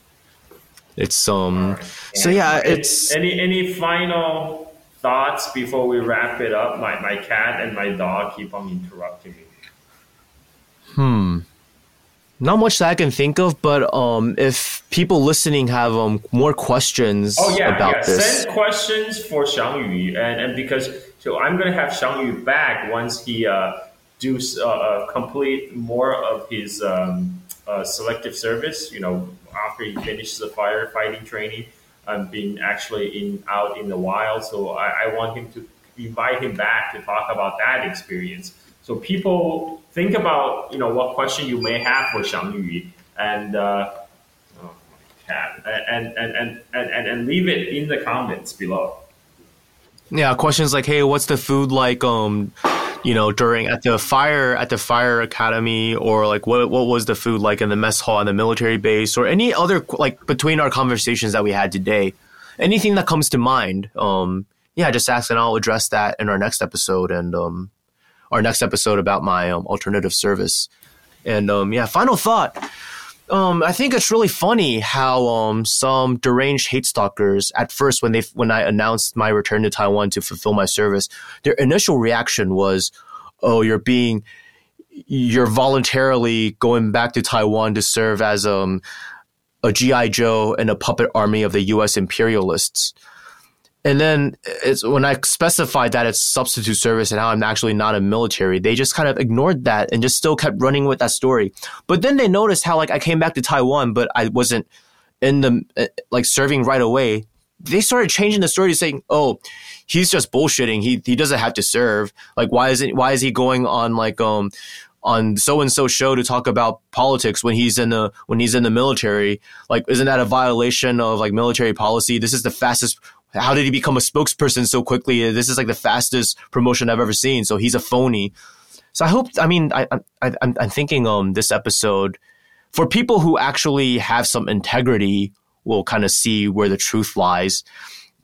It's um Alright. so yeah, it's any any final thoughts before we wrap it up? My my cat and my dog keep on interrupting me. Hmm. Not much that I can think of, but um, if people listening have um more questions Oh yeah, about yeah. this, Send questions for Xiangyu, and and because so I'm gonna have Xiangyu back once he uh do uh, uh, complete more of his um, uh, selective service. You know, after he finishes the firefighting training, and being actually in out in the wild. So I, I want him to invite him back to talk about that experience. So people think about you know what question you may have for Xiangyu, and uh, oh and, and, and, and and leave it in the comments below. yeah, questions like, "Hey, what's the food like?" Um, you know, during at the fire at the fire academy, or like, what what was the food like in the mess hall in the military base, or any other like between our conversations that we had today, anything that comes to mind. Um, yeah, just ask, and I'll address that in our next episode, and um, our next episode about my um, alternative service. And um, yeah, final thought. Um, I think it's really funny how um, some deranged hate stalkers at first when they when I announced my return to Taiwan to fulfill my service, their initial reaction was, "Oh, you're being you're voluntarily going back to Taiwan to serve as um, a GI Joe in a puppet army of the U.S. imperialists." And then it's when I specified that it's substitute service and how I'm actually not a military, they just kind of ignored that and just still kept running with that story. But then they noticed how like I came back to Taiwan, but I wasn't in the uh, like serving right away. They started changing the story to saying, "Oh, he's just bullshitting. He he doesn't have to serve. Like why is it why is he going on like um on so and so show to talk about politics when he's in the when he's in the military? Like isn't that a violation of like military policy? This is the fastest how did he become a spokesperson so quickly? This is like the fastest promotion I've ever seen. So he's a phony. So I hope. I mean, I, I, I'm, I'm thinking um this episode for people who actually have some integrity will kind of see where the truth lies.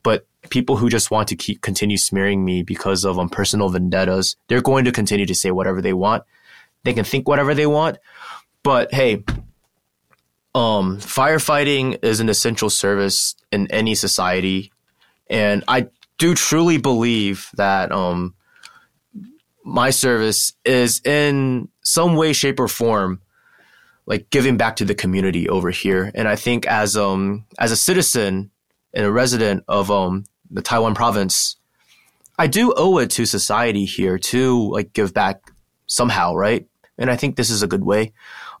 But people who just want to keep continue smearing me because of um, personal vendettas, they're going to continue to say whatever they want. They can think whatever they want. But hey, um, firefighting is an essential service in any society and I do truly believe that um, my service is in some way, shape, or form like giving back to the community over here. And I think as um as a citizen and a resident of um the Taiwan province, I do owe it to society here to like give back somehow, right? And I think this is a good way.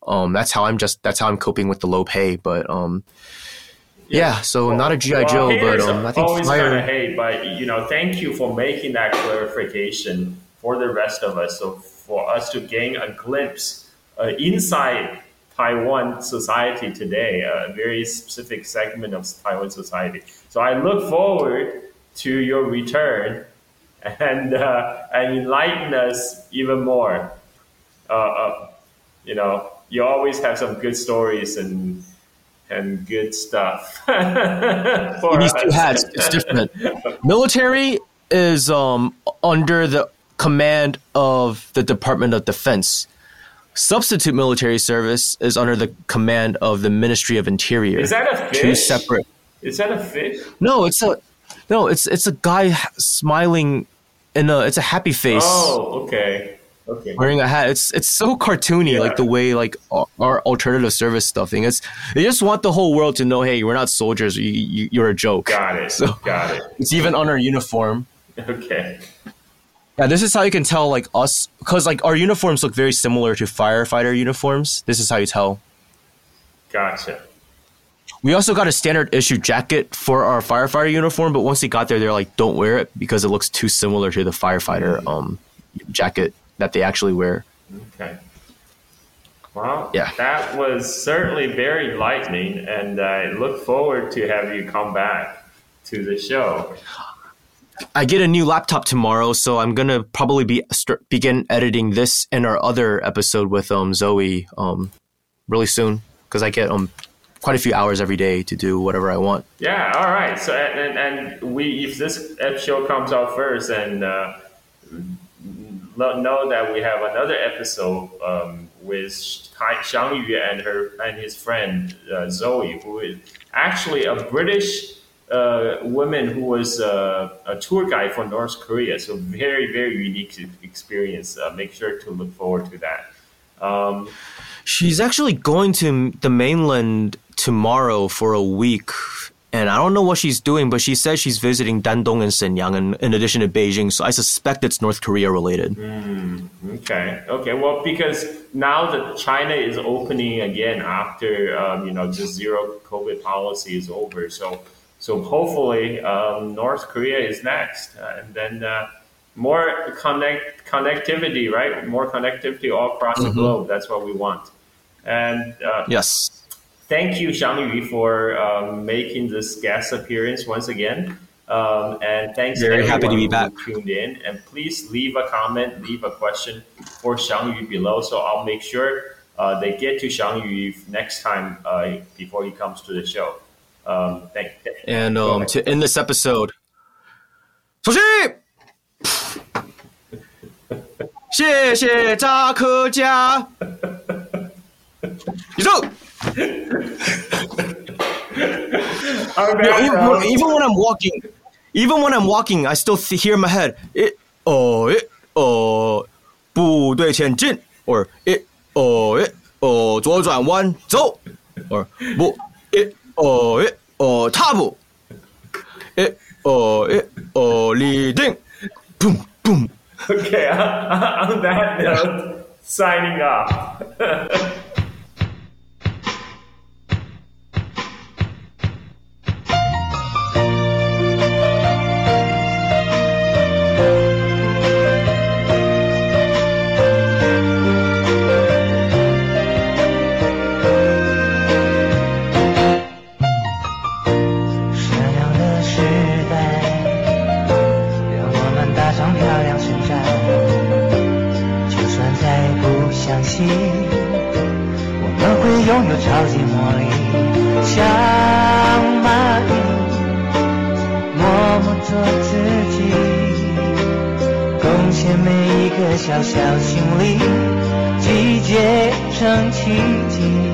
Um, that's how I'm just that's how I'm coping with the low pay, but um. Yeah, so not a GI Well, Joe, but um, I think always fire. gonna hate. But you know, thank you for making that clarification for the rest of us. So for us to gain a glimpse uh, inside Taiwan society today, a very specific segment of Taiwan society. So I look forward to your return and uh, and enlighten us even more. Uh, uh, you know, you always have some good stories and and good stuff. [laughs] for these two hats it's different military is um under the command of the department of defense substitute military service is under the command of the ministry of interior Is that a fish? two separate Is that a fish? no it's a no it's it's a guy smiling in a it's a happy face Oh, okay. Okay. wearing a hat. It's it's so cartoony, Yeah. like the way like our, alternative service stuffing. It's they just want the whole world to know, hey, we're not soldiers. You, you, you're a joke. Got it. So- Got it. It's even on our uniform. Okay. Yeah, this is how you can tell like us because like our uniforms look very similar to firefighter uniforms. This is how you tell. Gotcha. We also got a standard issue jacket for our firefighter uniform, but once we got there, they're like, "Don't wear it because it looks too similar to the firefighter um, jacket that they actually wear." Okay. Well, Yeah. that was certainly very enlightening, and I look forward to have you come back to the show. I get a new laptop tomorrow, so I'm gonna probably be begin editing this and our other episode with um Zoe um really soon because I get um quite a few hours every day to do whatever I want. Yeah, all right. So and and we if this show comes out first and uh, know that we have another episode um, with Xiangyu and her and his friend uh, Zoe, who is actually a British uh, woman who was uh, a tour guide for North Korea. So very very unique experience. Uh, make sure to look forward to that. Um, She's actually going to the mainland tomorrow for a week. And I don't know what she's doing, but she says she's visiting Dandong and Shenyang in, in addition to Beijing. So I suspect it's North Korea related. Mm, okay. Okay. Well, because now that China is opening again after, um, you know, the zero COVID policy is over. So, so hopefully um, North Korea is next. Uh, and then uh, more connect connectivity, right? More connectivity all across mm-hmm. the globe. That's what we want. And uh, yes thank you, Xiangyu, for um, making this guest appearance once again. Um, and thanks very happy to be back. Tuned in, and please leave a comment, leave a question for Xiangyu below, so I'll make sure uh, they get to Xiangyu next time uh, before he comes to the show. Um, thank, thank and um, to end this episode, Sushi! [laughs] [laughs] 宙。even, even, when I'm walking, even when I'm walking, I still hear in my head it oh it oh 部队前进 or it oh it oh 左转弯走 or 不 it oh it oh 踏步 it oh it oh 立定 boom boom. Okay, [laughs] on that note, signing off. [laughs] 超级魔力，像蚂蚁，默默做自己，贡献每一个小小心灵，集结成奇迹。